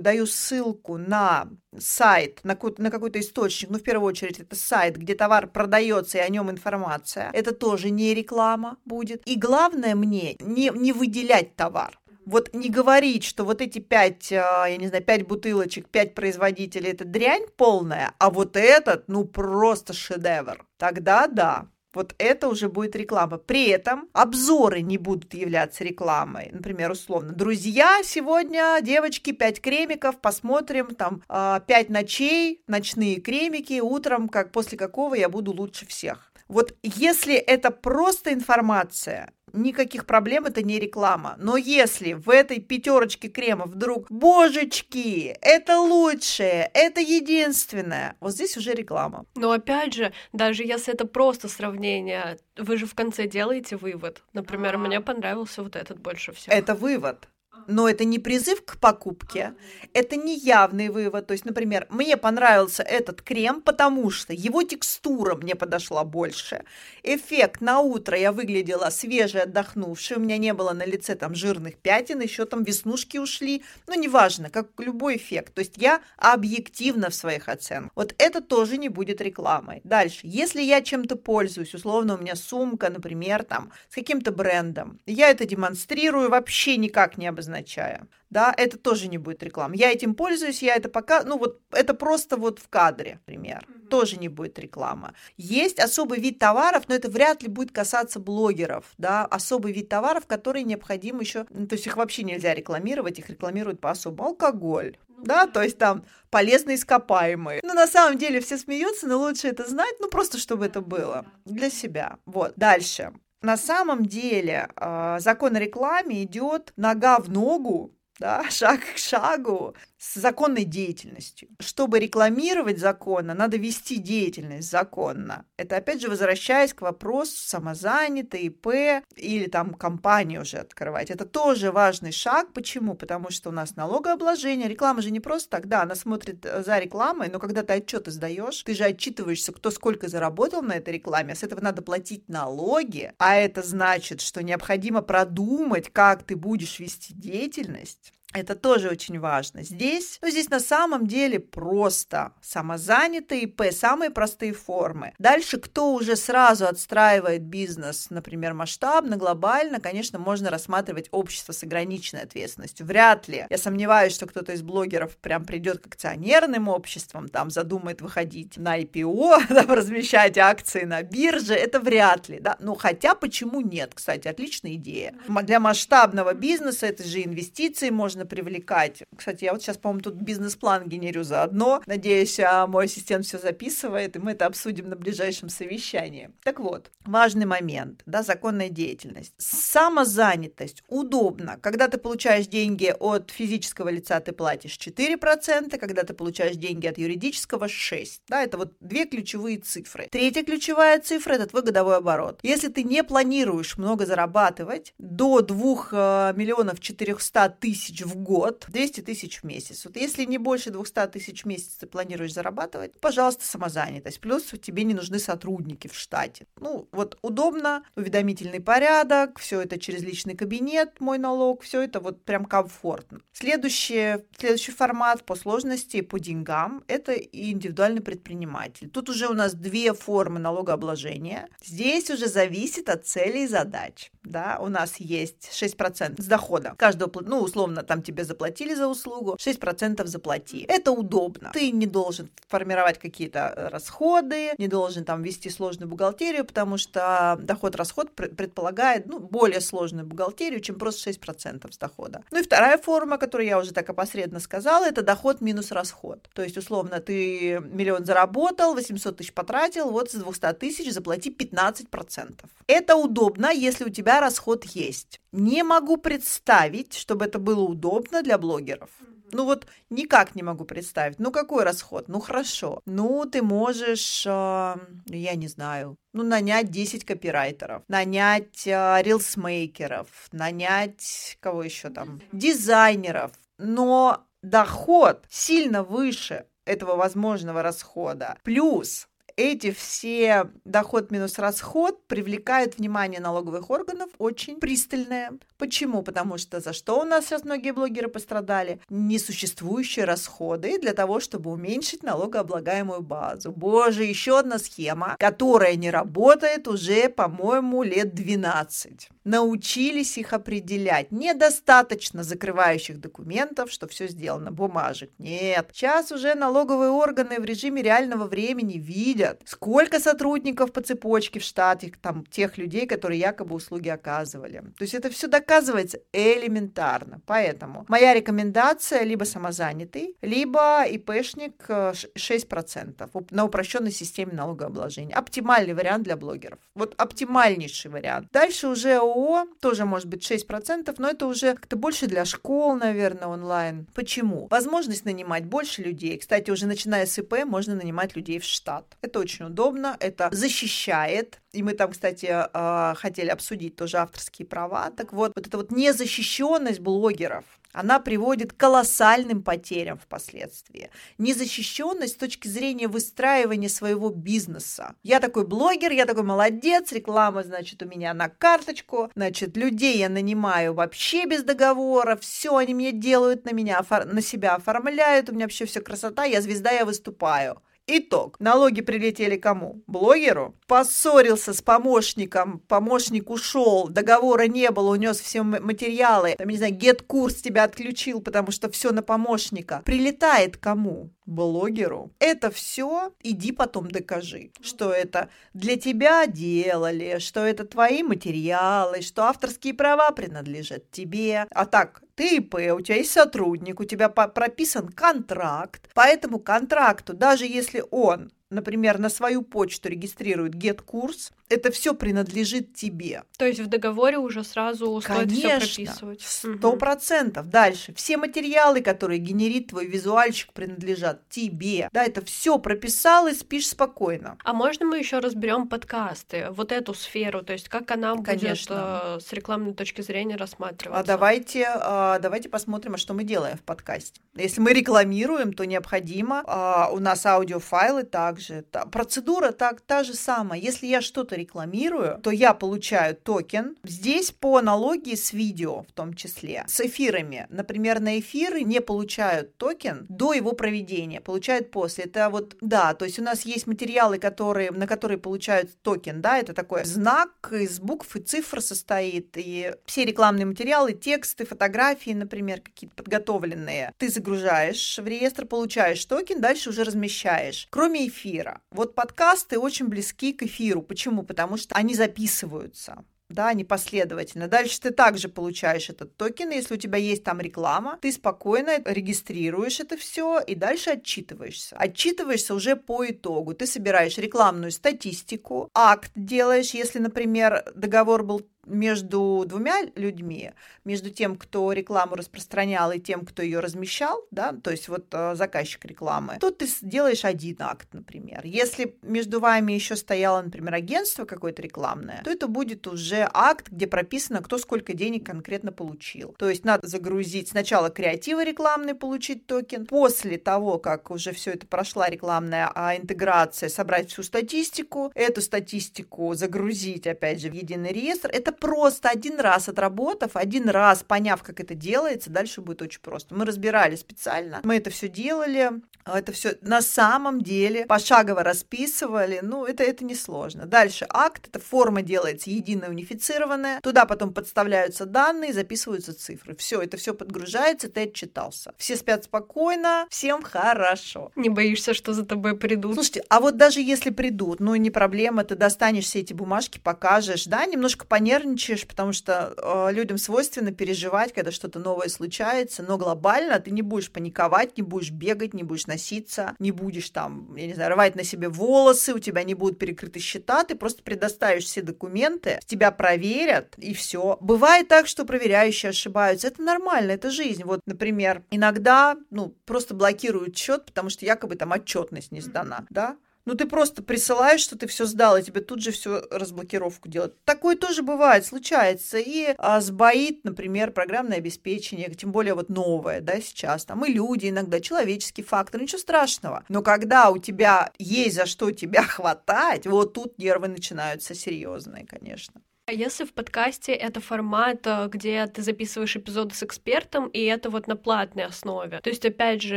даю ссылку на сайт, на какой-то, на какой-то источник, ну, в первую очередь, это сайт, где товар продается и о нем информация, это тоже не реклама будет. И главное мне не, не выделять товар. Вот не говорить, что вот эти пять, а, я не знаю, пять бутылочек, пять производителей это дрянь полная, а вот этот, ну, просто шедевр. Тогда да, вот это уже будет реклама. При этом обзоры не будут являться рекламой. Например, условно, друзья, сегодня, девочки, 5 кремиков, посмотрим, там, 5 а, ночей, ночные кремики, утром, как после какого я буду лучше всех. Вот если это просто информация, никаких проблем, это не реклама. Но если в этой пятерочке кремов вдруг, божечки, это лучшее, это единственное, вот здесь уже реклама. Но опять же, даже если это просто сравнение, вы же в конце делаете вывод. Например, мне понравился вот этот больше всего. Это вывод но это не призыв к покупке, это не явный вывод. То есть, например, мне понравился этот крем, потому что его текстура мне подошла больше. Эффект на утро я выглядела свежей, отдохнувшей, у меня не было на лице там жирных пятен, еще там веснушки ушли. Ну, неважно, как любой эффект. То есть я объективна в своих оценках. Вот это тоже не будет рекламой. Дальше, если я чем-то пользуюсь, условно, у меня сумка, например, там, с каким-то брендом, я это демонстрирую, вообще никак не обозначаю обозначая. Да, это тоже не будет реклама. Я этим пользуюсь, я это пока, ну вот это просто вот в кадре, например, mm-hmm. тоже не будет реклама. Есть особый вид товаров, но это вряд ли будет касаться блогеров, да, особый вид товаров, которые необходим еще, ну, то есть их вообще нельзя рекламировать, их рекламируют по особому. Алкоголь, ну да, то есть там полезные ископаемые. Ну, на самом деле все смеются, но лучше это знать, ну, просто чтобы это было для себя. Вот, дальше на самом деле э, закон о рекламе идет нога в ногу, да, шаг к шагу с законной деятельностью. Чтобы рекламировать законно, надо вести деятельность законно. Это опять же возвращаясь к вопросу самозанятый, ИП или там компанию уже открывать. Это тоже важный шаг. Почему? Потому что у нас налогообложение. Реклама же не просто так, да, она смотрит э, за рекламой, но когда ты отчеты сдаешь, ты же отчитываешься, кто сколько заработал на этой рекламе, а с этого надо платить налоги, а это значит, что необходимо продумать, как ты будешь вести деятельность это тоже очень важно. Здесь, ну, здесь на самом деле просто самозанятые ИП, самые простые формы. Дальше, кто уже сразу отстраивает бизнес, например, масштабно, глобально, конечно, можно рассматривать общество с ограниченной ответственностью. Вряд ли. Я сомневаюсь, что кто-то из блогеров прям придет к акционерным обществам, там задумает выходить на IPO, там, размещать акции на бирже. Это вряд ли. Да? Ну, хотя почему нет? Кстати, отличная идея. Для масштабного бизнеса это же инвестиции можно можно привлекать. Кстати, я вот сейчас, по-моему, тут бизнес-план генерю заодно. Надеюсь, а мой ассистент все записывает, и мы это обсудим на ближайшем совещании. Так вот, важный момент, да, законная деятельность. Самозанятость удобно. Когда ты получаешь деньги от физического лица, ты платишь 4%, когда ты получаешь деньги от юридического 6%. Да, это вот две ключевые цифры. Третья ключевая цифра – это твой годовой оборот. Если ты не планируешь много зарабатывать, до 2 э, миллионов 400 тысяч в в год 200 тысяч в месяц. Вот если не больше 200 тысяч в месяц ты планируешь зарабатывать, пожалуйста, самозанятость. Плюс тебе не нужны сотрудники в штате. Ну, вот удобно, уведомительный порядок, все это через личный кабинет, мой налог, все это вот прям комфортно. Следующий, следующий формат по сложности, по деньгам, это индивидуальный предприниматель. Тут уже у нас две формы налогообложения. Здесь уже зависит от целей и задач. Да, у нас есть 6% с дохода. Каждого, ну, условно, там тебе заплатили за услугу, 6% заплати. Это удобно. Ты не должен формировать какие-то э, расходы, не должен там вести сложную бухгалтерию, потому что доход-расход предполагает, ну, более сложную бухгалтерию, чем просто 6% с дохода. Ну и вторая форма, которую я уже так опосредованно сказала, это доход минус расход. То есть, условно, ты миллион заработал, 800 тысяч потратил, вот с 200 тысяч заплати 15%. Это удобно, если у тебя расход есть. Не могу представить, чтобы это было удобно для блогеров. Ну вот никак не могу представить. Ну какой расход? Ну хорошо. Ну ты можешь, э, я не знаю, ну нанять 10 копирайтеров, нанять э, рилсмейкеров, нанять кого еще там, дизайнеров. Но доход сильно выше этого возможного расхода. Плюс эти все доход минус расход привлекают внимание налоговых органов очень пристальное. Почему? Потому что за что у нас сейчас многие блогеры пострадали? Несуществующие расходы для того, чтобы уменьшить налогооблагаемую базу. Боже, еще одна схема, которая не работает уже, по-моему, лет 12 научились их определять. Недостаточно закрывающих документов, что все сделано, бумажек. Нет. Сейчас уже налоговые органы в режиме реального времени видят, сколько сотрудников по цепочке в штате, там, тех людей, которые якобы услуги оказывали. То есть это все доказывается элементарно. Поэтому моя рекомендация либо самозанятый, либо ИПшник 6% э, на упрощенной системе налогообложения. Оптимальный вариант для блогеров. Вот оптимальнейший вариант. Дальше уже ООО тоже может быть 6%, но это уже как-то больше для школ, наверное, онлайн. Почему? Возможность нанимать больше людей. Кстати, уже начиная с ИП можно нанимать людей в штат. Это очень удобно, это защищает. И мы там, кстати, а, хотели обсудить тоже авторские права. Так вот, вот эта вот незащищенность блогеров, она приводит к колоссальным потерям впоследствии. Незащищенность с точки зрения выстраивания своего бизнеса. Я такой блогер, я такой молодец, реклама, значит, у меня на карточку, значит, людей я нанимаю вообще без договора, все они мне делают на меня, на себя оформляют, у меня вообще все красота, я звезда, я выступаю. Итог. Налоги прилетели кому? Блогеру. Поссорился с помощником, помощник ушел, договора не было, унес все материалы. Там, не знаю, гет-курс тебя отключил, потому что все на помощника. Прилетает кому? Блогеру. Это все иди потом докажи, что это для тебя делали, что это твои материалы, что авторские права принадлежат тебе. А так, ты ИП, у тебя есть сотрудник, у тебя прописан контракт. По этому контракту, даже если он например, на свою почту регистрирует get-курс, это все принадлежит тебе. То есть в договоре уже сразу стоит все прописывать. Сто процентов. Дальше. Все материалы, которые генерит твой визуальщик, принадлежат тебе. Да, это все прописал и спишь спокойно. А можно мы еще разберем подкасты, вот эту сферу, то есть как она Конечно. будет с рекламной точки зрения рассматриваться? А давайте, а, давайте посмотрим, а что мы делаем в подкасте. Если мы рекламируем, то необходимо а, у нас аудиофайлы также. Процедура так та же самая. Если я что-то рекламирую, то я получаю токен. Здесь по аналогии с видео в том числе. С эфирами. Например, на эфиры не получают токен до его проведения, получают после. Это вот, да, то есть у нас есть материалы, которые, на которые получают токен, да, это такой знак из букв и цифр состоит, и все рекламные материалы, тексты, фотографии, например, какие-то подготовленные, ты загружаешь в реестр, получаешь токен, дальше уже размещаешь. Кроме эфира. Вот подкасты очень близки к эфиру. Почему? потому что они записываются да, непоследовательно. Дальше ты также получаешь этот токен, если у тебя есть там реклама, ты спокойно регистрируешь это все и дальше отчитываешься. Отчитываешься уже по итогу. Ты собираешь рекламную статистику, акт делаешь, если, например, договор был между двумя людьми, между тем, кто рекламу распространял, и тем, кто ее размещал, да, то есть вот э, заказчик рекламы, то ты делаешь один акт, например. Если между вами еще стояло, например, агентство какое-то рекламное, то это будет уже акт, где прописано, кто сколько денег конкретно получил. То есть надо загрузить сначала креативы рекламные, получить токен, после того, как уже все это прошла рекламная а, интеграция, собрать всю статистику, эту статистику загрузить, опять же, в единый реестр, это это просто один раз отработав, один раз поняв, как это делается, дальше будет очень просто. Мы разбирали специально, мы это все делали, это все на самом деле пошагово расписывали, ну, это, это несложно. Дальше акт, это форма делается единая, унифицированная, туда потом подставляются данные, записываются цифры. Все, это все подгружается, ты отчитался. Все спят спокойно, всем хорошо. Не боишься, что за тобой придут? Слушайте, а вот даже если придут, ну, не проблема, ты достанешь все эти бумажки, покажешь, да, немножко понервничаешь, потому что э, людям свойственно переживать, когда что-то новое случается, но глобально ты не будешь паниковать, не будешь бегать, не будешь носиться, не будешь там, я не знаю, рвать на себе волосы, у тебя не будут перекрыты счета, ты просто предоставишь все документы, тебя проверят, и все. Бывает так, что проверяющие ошибаются. Это нормально, это жизнь. Вот, например, иногда, ну, просто блокируют счет, потому что якобы там отчетность не сдана, да? Ну, ты просто присылаешь, что ты все сдал, и тебе тут же всю разблокировку делают. Такое тоже бывает, случается. И а, сбоит, например, программное обеспечение, тем более вот новое, да, сейчас. Там и люди иногда, человеческий фактор, ничего страшного. Но когда у тебя есть за что тебя хватать, вот тут нервы начинаются серьезные, конечно. А если в подкасте это формат, э, где ты записываешь эпизоды с экспертом, и это вот на платной основе, то есть, опять же,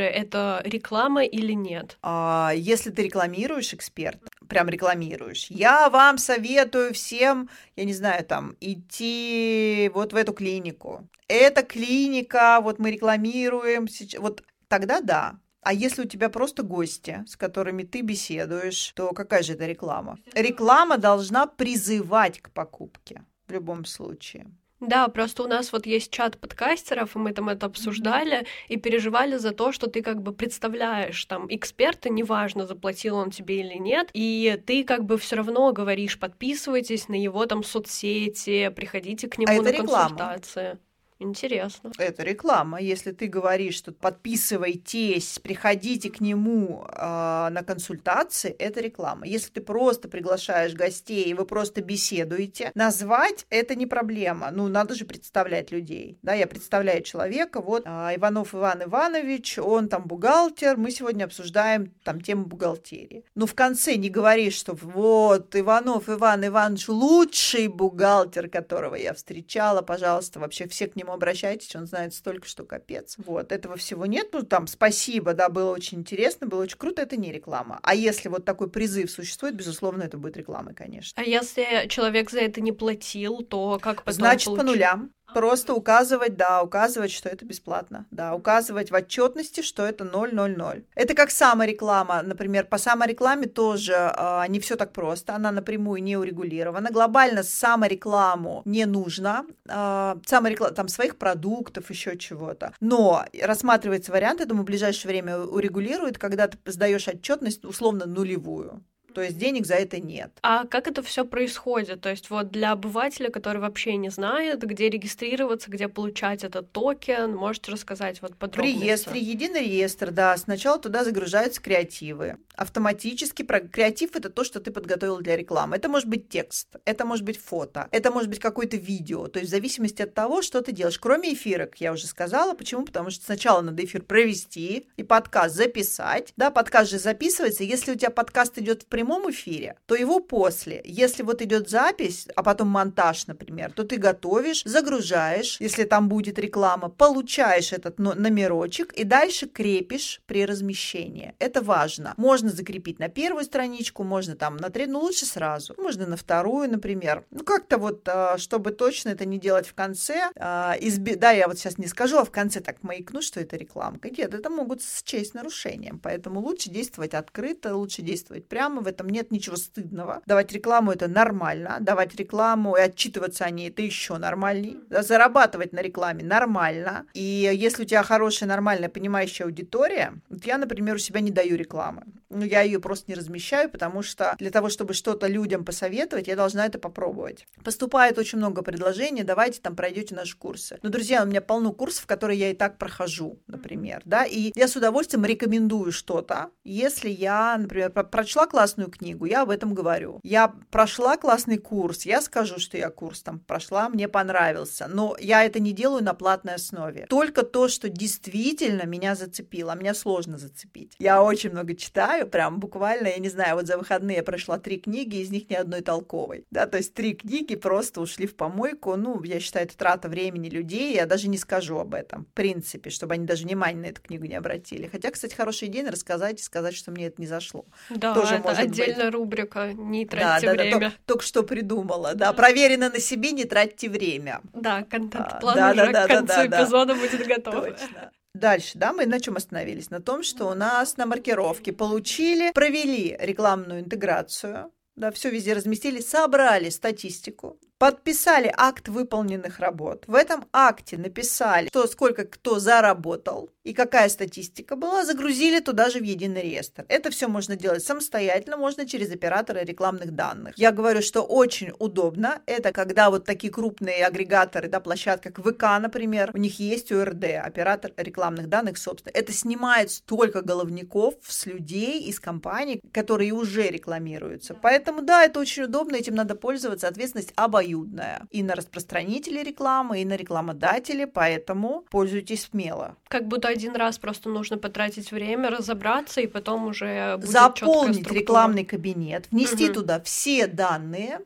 это реклама или нет? А, если ты рекламируешь эксперт, прям рекламируешь, я вам советую всем, я не знаю, там, идти вот в эту клинику. Эта клиника, вот мы рекламируем, вот тогда да, а если у тебя просто гости, с которыми ты беседуешь, то какая же это реклама? Реклама должна призывать к покупке в любом случае. Да, просто у нас вот есть чат подкастеров, и мы там это обсуждали mm-hmm. и переживали за то, что ты как бы представляешь там эксперта, неважно, заплатил он тебе или нет, и ты как бы все равно говоришь, подписывайтесь на его там соцсети, приходите к нему а на консультации. Интересно. Это реклама. Если ты говоришь, что подписывайтесь, приходите к нему э, на консультации, это реклама. Если ты просто приглашаешь гостей, вы просто беседуете, назвать это не проблема. Ну, надо же представлять людей. Да, я представляю человека, вот э, Иванов Иван Иванович, он там бухгалтер, мы сегодня обсуждаем там тему бухгалтерии. Но в конце не говоришь, что вот Иванов Иван Иванович лучший бухгалтер, которого я встречала, пожалуйста, вообще все к нему нему обращайтесь, он знает столько, что капец. Вот, этого всего нет. Ну, там, спасибо, да, было очень интересно, было очень круто, это не реклама. А если вот такой призыв существует, безусловно, это будет рекламой, конечно. А если человек за это не платил, то как потом Значит, получить? по нулям. Просто указывать, да, указывать, что это бесплатно. Да, указывать в отчетности, что это 000. Это как самореклама. Например, по саморекламе тоже э, не все так просто. Она напрямую не урегулирована. Глобально саморекламу не нужно. Э, самореклама, там, своих продуктов, еще чего-то. Но рассматривается вариант, я думаю, в ближайшее время урегулирует, когда ты сдаешь отчетность условно нулевую то есть денег за это нет. А как это все происходит? То есть вот для обывателя, который вообще не знает, где регистрироваться, где получать этот токен, можете рассказать вот подробнее? В реестре, единый реестр, да. Сначала туда загружаются креативы. Автоматически креатив — это то, что ты подготовил для рекламы. Это может быть текст, это может быть фото, это может быть какое-то видео. То есть в зависимости от того, что ты делаешь. Кроме эфирок, я уже сказала. Почему? Потому что сначала надо эфир провести и подкаст записать. Да, подкаст же записывается. Если у тебя подкаст идет в прямом прямом эфире, то его после. Если вот идет запись, а потом монтаж, например, то ты готовишь, загружаешь, если там будет реклама, получаешь этот номерочек и дальше крепишь при размещении. Это важно. Можно закрепить на первую страничку, можно там на третью, ну лучше сразу. Можно на вторую, например. Ну как-то вот, а, чтобы точно это не делать в конце. А, изби... Да, я вот сейчас не скажу, а в конце так маякну, что это рекламка. Нет, это могут счесть нарушением. Поэтому лучше действовать открыто, лучше действовать прямо. В этом нет ничего стыдного. Давать рекламу это нормально, давать рекламу и отчитываться о ней это еще нормальней. Зарабатывать на рекламе нормально. И если у тебя хорошая, нормальная, понимающая аудитория, вот я, например, у себя не даю рекламы. Ну, я ее просто не размещаю, потому что для того, чтобы что-то людям посоветовать, я должна это попробовать. Поступает очень много предложений, давайте там пройдете наши курсы. Но, друзья, у меня полно курсов, которые я и так прохожу, например, да, и я с удовольствием рекомендую что-то, если я, например, прочла классную классную книгу, я об этом говорю. Я прошла классный курс, я скажу, что я курс там прошла, мне понравился, но я это не делаю на платной основе. Только то, что действительно меня зацепило, а меня сложно зацепить. Я очень много читаю, прям буквально, я не знаю, вот за выходные я прошла три книги, из них ни одной толковой. Да, то есть три книги просто ушли в помойку. Ну, я считаю, это трата времени людей, я даже не скажу об этом, в принципе, чтобы они даже внимания на эту книгу не обратили. Хотя, кстати, хороший день рассказать и сказать, что мне это не зашло. Да, Тоже это отдельная быть. рубрика «Не тратьте да, да, время». Да, только, только что придумала, да, проверено на себе, не тратьте время. Да, контент-план да, уже да, к концу да, да, эпизода да. будет готов. Точно. Дальше, да, мы на чем остановились? На том, что у нас на маркировке получили, провели рекламную интеграцию, да, все везде разместили, собрали статистику, подписали акт выполненных работ. В этом акте написали, что сколько кто заработал и какая статистика была, загрузили туда же в единый реестр. Это все можно делать самостоятельно, можно через оператора рекламных данных. Я говорю, что очень удобно. Это когда вот такие крупные агрегаторы, да, площадка, как ВК, например, у них есть УРД, оператор рекламных данных, собственно. Это снимает столько головников с людей, из компаний, которые уже рекламируются. Поэтому, да, это очень удобно, этим надо пользоваться. Ответственность обоюдная и на распространителей рекламы, и на рекламодателей, поэтому пользуйтесь смело. Как будто один раз просто нужно потратить время, разобраться, и потом уже будет Заполнить рекламный кабинет, внести угу. туда все данные,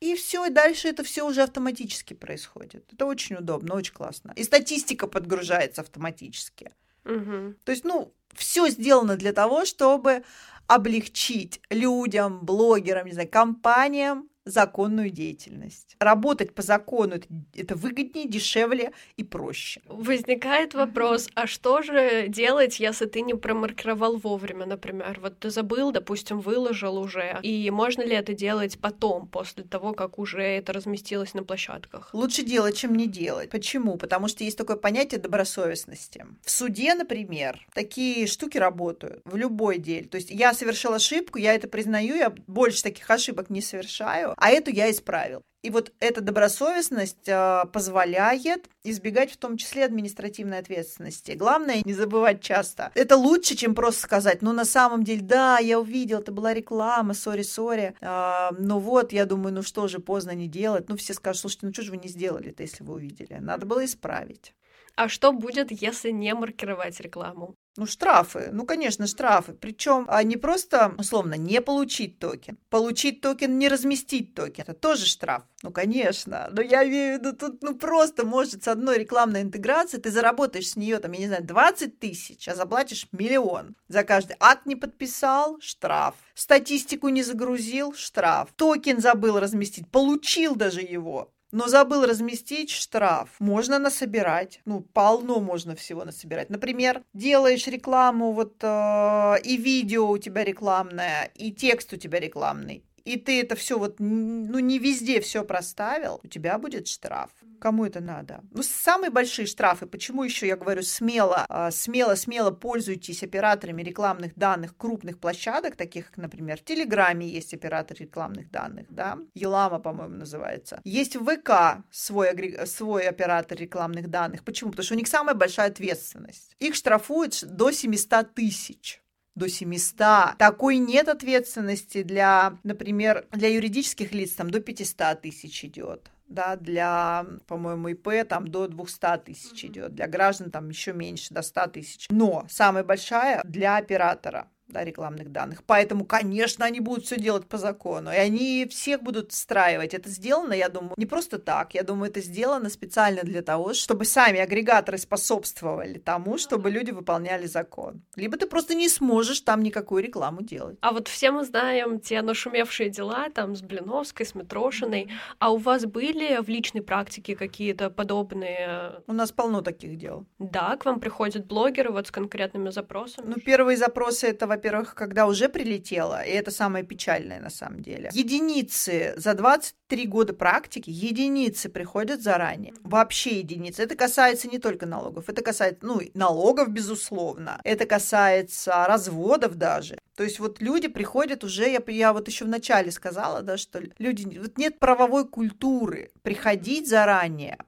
и все, и дальше это все уже автоматически происходит. Это очень удобно, очень классно. И статистика подгружается автоматически. Угу. То есть, ну, все сделано для того, чтобы облегчить людям, блогерам, не знаю, компаниям законную деятельность. Работать по закону это, выгоднее, дешевле и проще. Возникает вопрос, а что же делать, если ты не промаркировал вовремя, например? Вот ты забыл, допустим, выложил уже, и можно ли это делать потом, после того, как уже это разместилось на площадках? Лучше делать, чем не делать. Почему? Потому что есть такое понятие добросовестности. В суде, например, такие штуки работают в любой деле. То есть я совершил ошибку, я это признаю, я больше таких ошибок не совершаю, а эту я исправил. И вот эта добросовестность э, позволяет избегать в том числе административной ответственности. Главное не забывать часто. Это лучше, чем просто сказать, ну на самом деле, да, я увидел, это была реклама, сори-сори. Э, ну вот, я думаю, ну что же, поздно не делать. Ну все скажут, слушайте, ну что же вы не сделали-то, если вы увидели? Надо было исправить. А что будет, если не маркировать рекламу? Ну, штрафы. Ну, конечно, штрафы. Причем а не просто, условно, не получить токен. Получить токен, не разместить токен. Это тоже штраф. Ну, конечно. Но я имею в виду, тут ну просто может с одной рекламной интеграции ты заработаешь с нее, там, я не знаю, 20 тысяч, а заплатишь миллион. За каждый акт не подписал – штраф. Статистику не загрузил – штраф. Токен забыл разместить, получил даже его но забыл разместить штраф. Можно насобирать. Ну, полно можно всего насобирать. Например, делаешь рекламу, вот э, и видео у тебя рекламное, и текст у тебя рекламный и ты это все вот, ну, не везде все проставил, у тебя будет штраф. Кому это надо? Ну, самые большие штрафы, почему еще я говорю смело, а, смело, смело пользуйтесь операторами рекламных данных крупных площадок, таких как, например, в Телеграме есть оператор рекламных данных, да, Елама, по-моему, называется. Есть в ВК свой, свой оператор рекламных данных. Почему? Потому что у них самая большая ответственность. Их штрафуют до 700 тысяч до 700. Такой нет ответственности для, например, для юридических лиц, там до 500 тысяч идет да, для, по-моему, ИП там до 200 тысяч идет, для граждан там еще меньше, до 100 тысяч. Но самая большая для оператора да, рекламных данных. Поэтому, конечно, они будут все делать по закону, и они всех будут встраивать. Это сделано, я думаю, не просто так. Я думаю, это сделано специально для того, чтобы сами агрегаторы способствовали тому, чтобы люди выполняли закон. Либо ты просто не сможешь там никакую рекламу делать. А вот все мы знаем те нашумевшие дела там с Блиновской, с Митрошиной. А у вас были в личной практике какие-то подобные? У нас полно таких дел. Да, к вам приходят блогеры вот с конкретными запросами? Ну, первые запросы это, во во-первых, когда уже прилетела, и это самое печальное на самом деле. Единицы за 23 года практики, единицы приходят заранее. Вообще единицы. Это касается не только налогов, это касается, ну, налогов, безусловно. Это касается разводов даже. То есть вот люди приходят уже, я, я вот еще в начале сказала, да, что люди, вот нет правовой культуры приходить заранее,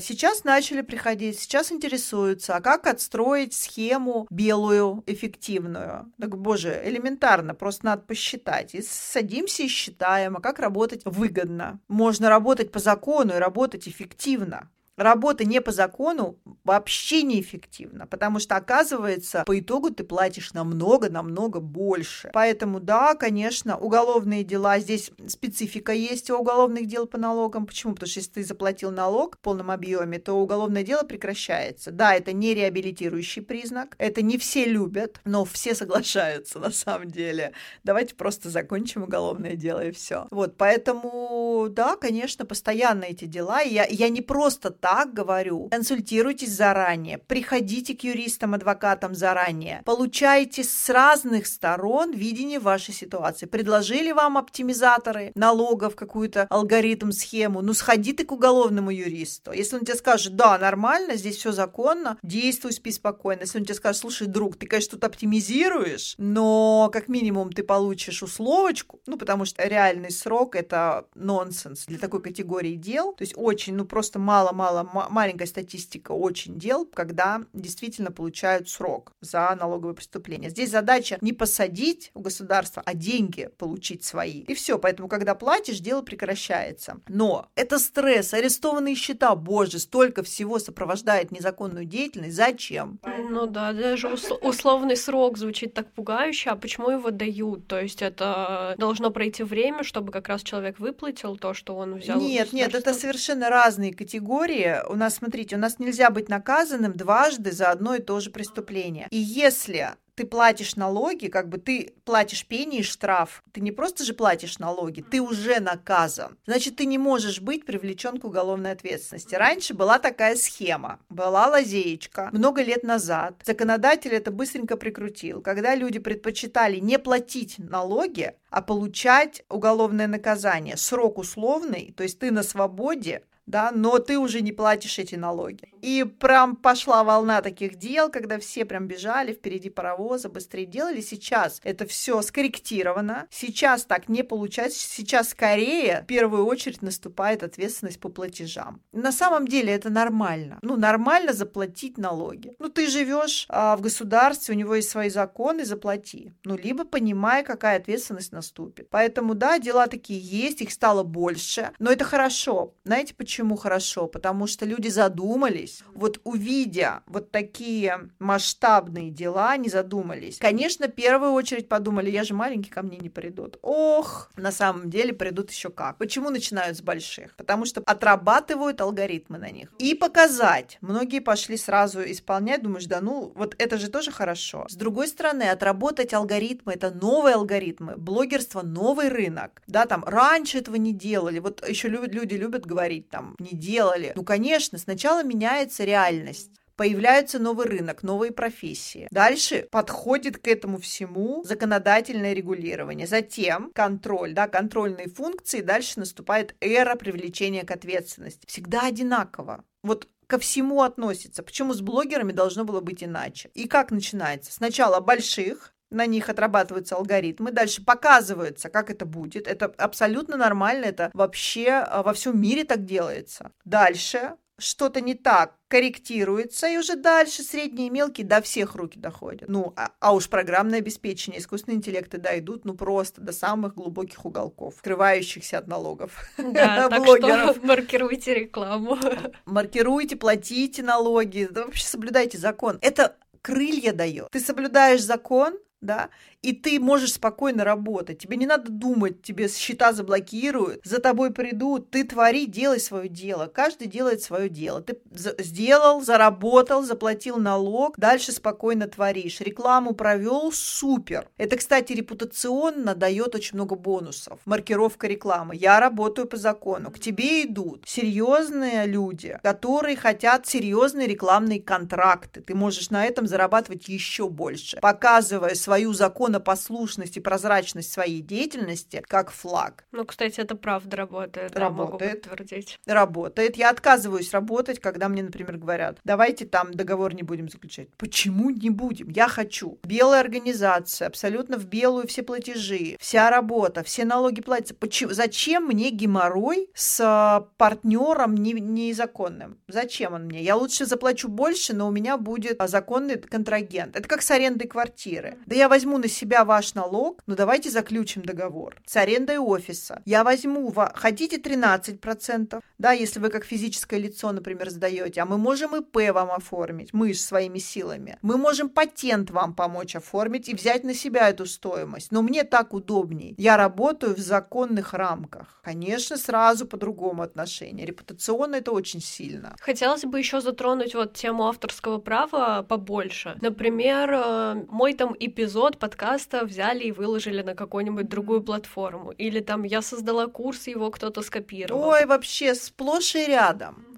сейчас начали приходить, сейчас интересуются, а как отстроить схему белую, эффективную. Так, боже, элементарно, просто надо посчитать. И садимся и считаем, а как работать выгодно. Можно работать по закону и работать эффективно Работа не по закону вообще неэффективна, потому что, оказывается, по итогу ты платишь намного-намного больше. Поэтому, да, конечно, уголовные дела, здесь специфика есть у уголовных дел по налогам. Почему? Потому что если ты заплатил налог в полном объеме, то уголовное дело прекращается. Да, это не реабилитирующий признак, это не все любят, но все соглашаются на самом деле. Давайте просто закончим уголовное дело и все. Вот, поэтому, да, конечно, постоянно эти дела. Я, я не просто так говорю. Консультируйтесь заранее, приходите к юристам, адвокатам заранее, получайте с разных сторон видение вашей ситуации. Предложили вам оптимизаторы налогов, какую-то алгоритм, схему, ну сходи ты к уголовному юристу. Если он тебе скажет, да, нормально, здесь все законно, действуй, спи спокойно. Если он тебе скажет, слушай, друг, ты, конечно, тут оптимизируешь, но как минимум ты получишь условочку, ну, потому что реальный срок — это нонсенс для такой категории дел. То есть очень, ну, просто мало-мало, маленькая статистика очень дел, когда действительно получают срок за налоговое преступление. Здесь задача не посадить у государства, а деньги получить свои. И все. Поэтому, когда платишь, дело прекращается. Но это стресс, арестованные счета, боже, столько всего сопровождает незаконную деятельность. Зачем? Ну да, даже условный срок звучит так пугающе, а почему его дают? То есть это должно пройти время, чтобы как раз человек выплатил то, что он взял? Нет, нет, это совершенно разные категории. У нас, смотрите, у нас нельзя быть наказанным дважды за одно и то же преступление. И если ты платишь налоги, как бы ты платишь пени и штраф. Ты не просто же платишь налоги, ты уже наказан. Значит, ты не можешь быть привлечен к уголовной ответственности. Раньше была такая схема, была лазеечка. Много лет назад законодатель это быстренько прикрутил. Когда люди предпочитали не платить налоги, а получать уголовное наказание. Срок условный, то есть ты на свободе, да, но ты уже не платишь эти налоги. И прям пошла волна таких дел, когда все прям бежали впереди паровоза, быстрее делали. Сейчас это все скорректировано. Сейчас так не получается. Сейчас скорее в первую очередь наступает ответственность по платежам. На самом деле это нормально. Ну, нормально заплатить налоги. Ну, ты живешь а, в государстве, у него есть свои законы, заплати. Ну, либо понимай, какая ответственность наступит. Поэтому, да, дела такие есть, их стало больше, но это хорошо. Знаете почему? Почему хорошо? Потому что люди задумались, вот увидя вот такие масштабные дела, не задумались. Конечно, в первую очередь подумали, я же маленький, ко мне не придут. Ох, на самом деле придут еще как. Почему начинают с больших? Потому что отрабатывают алгоритмы на них. И показать. Многие пошли сразу исполнять, думаешь, да ну, вот это же тоже хорошо. С другой стороны, отработать алгоритмы, это новые алгоритмы, блогерство новый рынок. Да, там раньше этого не делали. Вот еще люди любят говорить там, не делали. Ну, конечно, сначала меняется реальность появляется новый рынок, новые профессии. Дальше подходит к этому всему законодательное регулирование. Затем контроль, да, контрольные функции. Дальше наступает эра привлечения к ответственности. Всегда одинаково. Вот ко всему относится. Почему с блогерами должно было быть иначе? И как начинается? Сначала больших, на них отрабатываются алгоритмы, дальше показывается, как это будет. Это абсолютно нормально, это вообще а, во всем мире так делается. Дальше что-то не так, корректируется, и уже дальше средние и мелкие до всех руки доходят. Ну, а, а уж программное обеспечение, искусственные интеллекты дойдут, ну, просто до самых глубоких уголков, скрывающихся от налогов. Да, так что маркируйте рекламу. Маркируйте, платите налоги, да, вообще соблюдайте закон. Это крылья дает. Ты соблюдаешь закон, да, и ты можешь спокойно работать. Тебе не надо думать, тебе счета заблокируют, за тобой придут, ты твори, делай свое дело. Каждый делает свое дело. Ты сделал, заработал, заплатил налог, дальше спокойно творишь. Рекламу провел, супер. Это, кстати, репутационно дает очень много бонусов. Маркировка рекламы. Я работаю по закону. К тебе идут серьезные люди, которые хотят серьезные рекламные контракты. Ты можешь на этом зарабатывать еще больше, показывая свою закон законопослушность и прозрачность своей деятельности как флаг. Ну, кстати, это правда работает. Работает. Могу подтвердить. Работает. Я отказываюсь работать, когда мне, например, говорят, давайте там договор не будем заключать. Почему не будем? Я хочу. Белая организация, абсолютно в белую все платежи, вся работа, все налоги платятся. Почему? Зачем мне геморрой с а, партнером не, незаконным? Зачем он мне? Я лучше заплачу больше, но у меня будет законный контрагент. Это как с арендой квартиры. Да я возьму на себя ваш налог, но давайте заключим договор с арендой офиса. Я возьму, хотите 13%, да, если вы как физическое лицо, например, сдаете, а мы можем ИП вам оформить, мы же своими силами. Мы можем патент вам помочь оформить и взять на себя эту стоимость. Но мне так удобнее. Я работаю в законных рамках. Конечно, сразу по-другому отношение. Репутационно это очень сильно. Хотелось бы еще затронуть вот тему авторского права побольше. Например, э, мой там эпизод подкаста взяли и выложили на какую-нибудь другую платформу. Или там я создала курс, его кто-то скопировал. Ой, вообще сплошь и рядом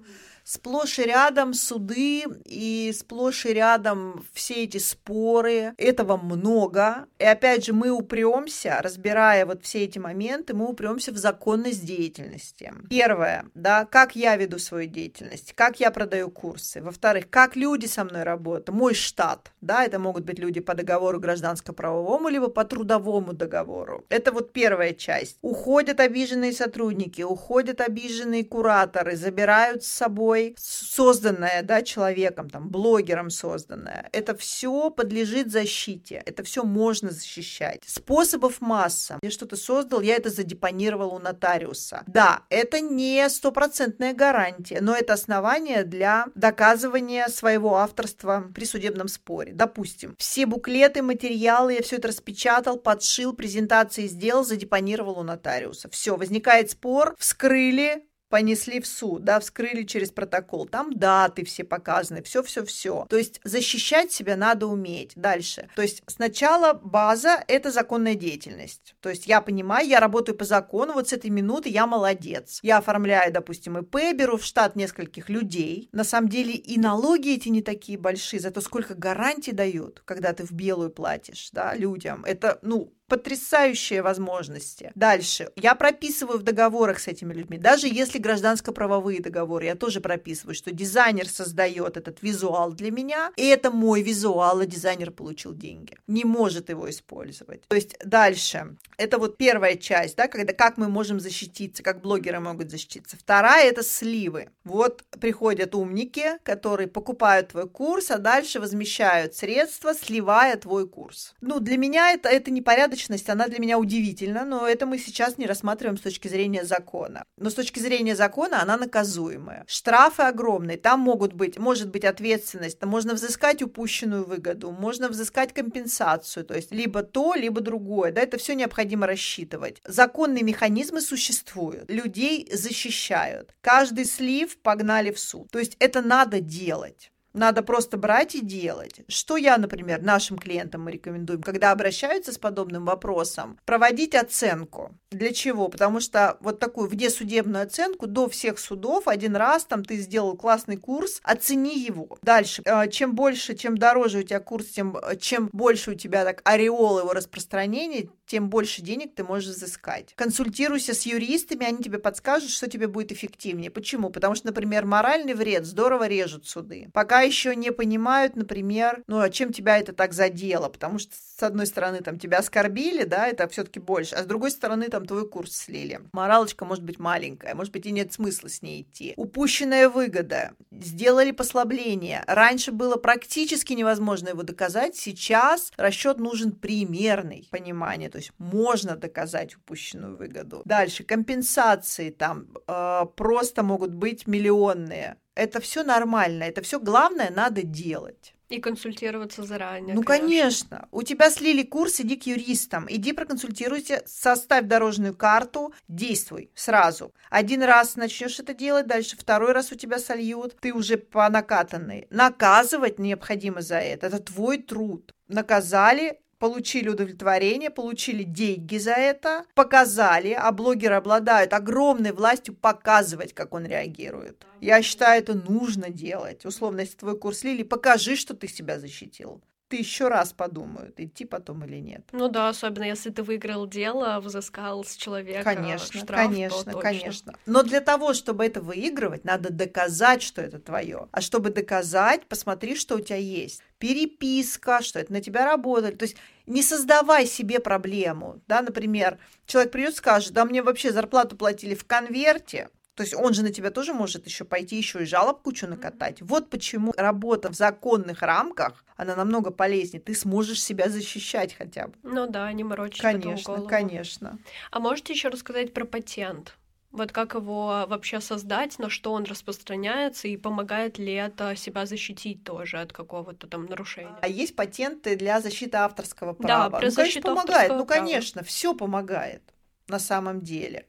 сплошь и рядом суды и сплошь и рядом все эти споры. Этого много. И опять же, мы упремся, разбирая вот все эти моменты, мы упремся в законность деятельности. Первое, да, как я веду свою деятельность, как я продаю курсы. Во-вторых, как люди со мной работают, мой штат, да, это могут быть люди по договору гражданско-правовому, либо по трудовому договору. Это вот первая часть. Уходят обиженные сотрудники, уходят обиженные кураторы, забирают с собой собой, созданное да, человеком, там, блогером созданное, это все подлежит защите, это все можно защищать. Способов масса. Я что-то создал, я это задепонировал у нотариуса. Да, это не стопроцентная гарантия, но это основание для доказывания своего авторства при судебном споре. Допустим, все буклеты, материалы, я все это распечатал, подшил, презентации сделал, задепонировал у нотариуса. Все, возникает спор, вскрыли, понесли в суд, да, вскрыли через протокол, там даты все показаны, все-все-все. То есть защищать себя надо уметь. Дальше. То есть сначала база – это законная деятельность. То есть я понимаю, я работаю по закону, вот с этой минуты я молодец. Я оформляю, допустим, ИП, беру в штат нескольких людей. На самом деле и налоги эти не такие большие, зато сколько гарантий дают, когда ты в белую платишь, да, людям. Это, ну, потрясающие возможности. Дальше. Я прописываю в договорах с этими людьми, даже если гражданско-правовые договоры, я тоже прописываю, что дизайнер создает этот визуал для меня, и это мой визуал, а дизайнер получил деньги. Не может его использовать. То есть дальше. Это вот первая часть, да, когда как мы можем защититься, как блогеры могут защититься. Вторая – это сливы. Вот приходят умники, которые покупают твой курс, а дальше возмещают средства, сливая твой курс. Ну, для меня это, это непорядочно порядочность, она для меня удивительна, но это мы сейчас не рассматриваем с точки зрения закона. Но с точки зрения закона она наказуемая. Штрафы огромные, там могут быть, может быть ответственность, там можно взыскать упущенную выгоду, можно взыскать компенсацию, то есть либо то, либо другое, да, это все необходимо рассчитывать. Законные механизмы существуют, людей защищают. Каждый слив погнали в суд. То есть это надо делать. Надо просто брать и делать. Что я, например, нашим клиентам мы рекомендуем, когда обращаются с подобным вопросом, проводить оценку. Для чего? Потому что вот такую внесудебную оценку до всех судов один раз там ты сделал классный курс, оцени его. Дальше. Э, чем больше, чем дороже у тебя курс, тем э, чем больше у тебя так ореол его распространения, тем больше денег ты можешь взыскать. Консультируйся с юристами, они тебе подскажут, что тебе будет эффективнее. Почему? Потому что, например, моральный вред здорово режут суды. Пока еще не понимают, например, ну, а чем тебя это так задело? Потому что, с одной стороны, там, тебя оскорбили, да, это все-таки больше, а с другой стороны, там, твой курс слили. Моралочка может быть маленькая, может быть, и нет смысла с ней идти. Упущенная выгода. Сделали послабление. Раньше было практически невозможно его доказать, сейчас расчет нужен примерный, понимание, то есть можно доказать упущенную выгоду. Дальше, компенсации там э, просто могут быть миллионные. Это все нормально, это все главное надо делать. И консультироваться заранее. Ну, конечно. конечно. У тебя слили курс, иди к юристам. Иди проконсультируйся, составь дорожную карту, действуй сразу. Один раз начнешь это делать, дальше второй раз у тебя сольют, ты уже по накатанной. Наказывать необходимо за это. Это твой труд. Наказали, получили удовлетворение, получили деньги за это, показали, а блогеры обладают огромной властью показывать, как он реагирует. Я считаю, это нужно делать. Условно, если твой курс Лили, покажи, что ты себя защитил еще раз подумают, идти потом или нет. Ну да, особенно если ты выиграл дело, взыскал с человека конечно, штраф, конечно, то конечно. Но для того, чтобы это выигрывать, надо доказать, что это твое. А чтобы доказать, посмотри, что у тебя есть. Переписка, что это на тебя работает. То есть не создавай себе проблему. Да, например, человек придет и скажет, да мне вообще зарплату платили в конверте, То есть он же на тебя тоже может еще пойти еще и жалоб кучу накатать. Вот почему работа в законных рамках, она намного полезнее. Ты сможешь себя защищать хотя бы. Ну да, не морочить Конечно, конечно. А можете еще рассказать про патент? Вот как его вообще создать, на что он распространяется, и помогает ли это себя защитить тоже от какого-то там нарушения? А есть патенты для защиты авторского права. Да, ну, конечно, помогает. Ну, конечно, все помогает на самом деле.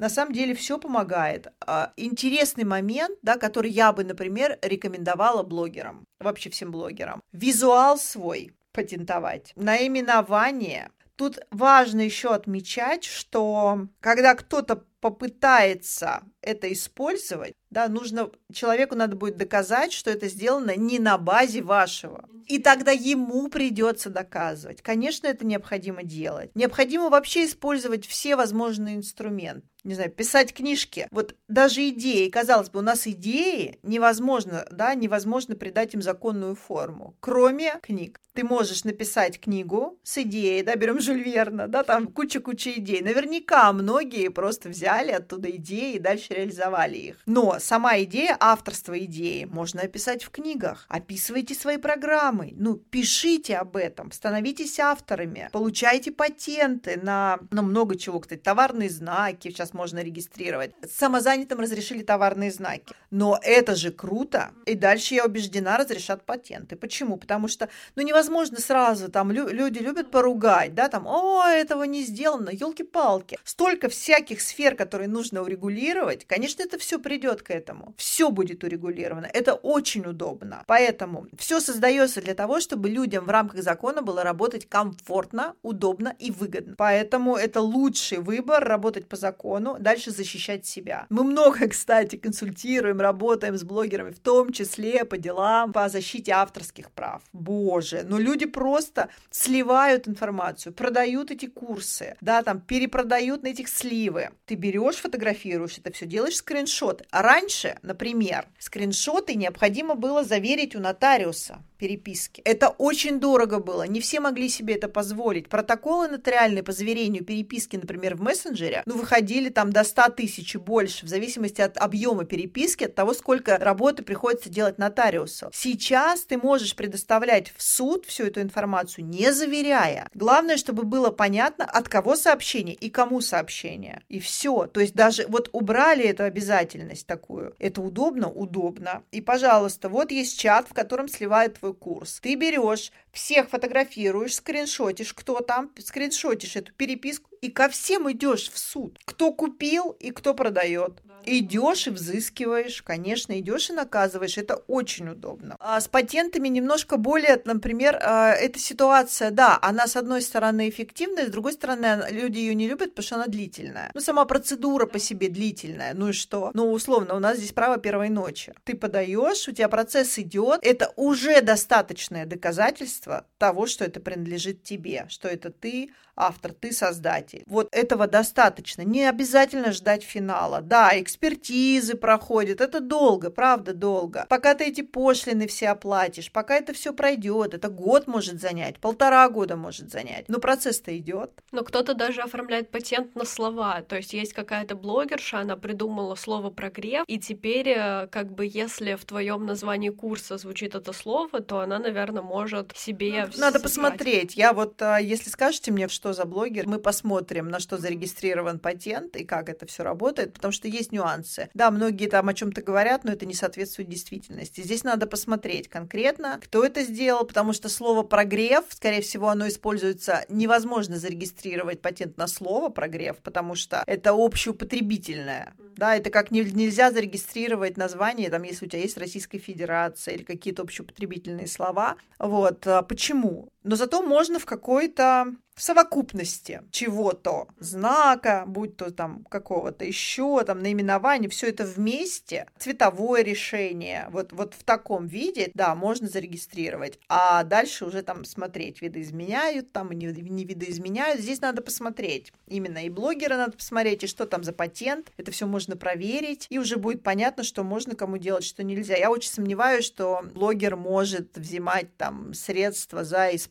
На самом деле все помогает. А, Интересный момент, да, который я бы, например, рекомендовала блогерам, вообще всем блогерам. Визуал свой патентовать, наименование. Тут важно еще отмечать, что когда кто-то попытается это использовать, да, нужно человеку надо будет доказать, что это сделано не на базе вашего. И тогда ему придется доказывать. Конечно, это необходимо делать. Необходимо вообще использовать все возможные инструменты. Не знаю, писать книжки. Вот даже идеи, казалось бы, у нас идеи невозможно, да, невозможно придать им законную форму, кроме книг. Ты можешь написать книгу с идеей, да, берем Жюль Верна, да, там куча-куча идей. Наверняка многие просто взяли оттуда идеи и дальше реализовали их. Но сама идея, авторство идеи можно описать в книгах. Описывайте свои программы, ну, пишите об этом, становитесь авторами, получайте патенты на, ну, много чего, кстати, товарные знаки сейчас можно регистрировать. Самозанятым разрешили товарные знаки. Но это же круто. И дальше, я убеждена, разрешат патенты. Почему? Потому что, ну, невозможно сразу, там, лю- люди любят поругать, да, там, о, этого не сделано, елки-палки. Столько всяких сфер, которые нужно урегулировать, конечно, это все придет к этому. Все будет урегулировано. Это очень удобно. Поэтому все создается для того, чтобы людям в рамках закона было работать комфортно, удобно и выгодно. Поэтому это лучший выбор работать по закону, дальше защищать себя. Мы много, кстати, консультируем, работаем с блогерами, в том числе по делам по защите авторских прав. Боже, но люди просто сливают информацию, продают эти курсы, да, там перепродают на этих сливы. Ты берешь, фотографируешь это все, делаешь скриншот. А раньше, например, скриншоты необходимо было заверить у нотариуса переписки. Это очень дорого было, не все могли себе это позволить. Протоколы нотариальные по заверению переписки, например, в мессенджере, ну, выходили там до 100 тысяч и больше, в зависимости от объема переписки, от того, сколько работы приходится делать нотариусу. Сейчас ты можешь предоставлять в суд всю эту информацию, не заверяя. Главное, чтобы было понятно, от кого сообщение и кому сообщение. И все. То есть даже вот убрали эту обязательность такую. Это удобно? Удобно. И, пожалуйста, вот есть чат, в котором сливает твой курс. Ты берешь, всех фотографируешь, скриншотишь, кто там, скриншотишь эту переписку, и ко всем идешь в суд. Кто купил и кто продает. Идешь и взыскиваешь, конечно, идешь и наказываешь. Это очень удобно. А с патентами немножко более, например, а, эта ситуация, да, она с одной стороны эффективная, с другой стороны люди ее не любят, потому что она длительная. Ну, сама процедура по себе длительная. Ну и что? Ну, условно, у нас здесь право первой ночи. Ты подаешь, у тебя процесс идет. Это уже достаточное доказательство того, что это принадлежит тебе, что это ты автор, ты создатель. Вот этого достаточно. Не обязательно ждать финала. Да, экспертизы проходят. Это долго, правда, долго. Пока ты эти пошлины все оплатишь, пока это все пройдет, это год может занять, полтора года может занять. Но процесс-то идет. Но кто-то даже оформляет патент на слова. То есть есть какая-то блогерша, она придумала слово прогрев, и теперь, э, как бы, если в твоем названии курса звучит это слово, то она, наверное, может себе... Ну, Надо собрать. посмотреть. Я вот, а, если скажете мне, что за блогер, мы посмотрим, на что зарегистрирован патент и как это все работает, потому что есть нюансы. Да, многие там о чем-то говорят, но это не соответствует действительности. Здесь надо посмотреть конкретно, кто это сделал, потому что слово прогрев, скорее всего, оно используется, невозможно зарегистрировать патент на слово прогрев, потому что это общеупотребительное. Да, это как не- нельзя зарегистрировать название, там, если у тебя есть Российская Федерация или какие-то общеупотребительные слова. Вот. а Почему? Но зато можно в какой-то совокупности чего-то, знака, будь то там какого-то еще, там наименование, все это вместе, цветовое решение, вот, вот в таком виде, да, можно зарегистрировать. А дальше уже там смотреть, видоизменяют, там не, не видоизменяют. Здесь надо посмотреть. Именно и блогера надо посмотреть, и что там за патент. Это все можно проверить, и уже будет понятно, что можно кому делать, что нельзя. Я очень сомневаюсь, что блогер может взимать там средства за использование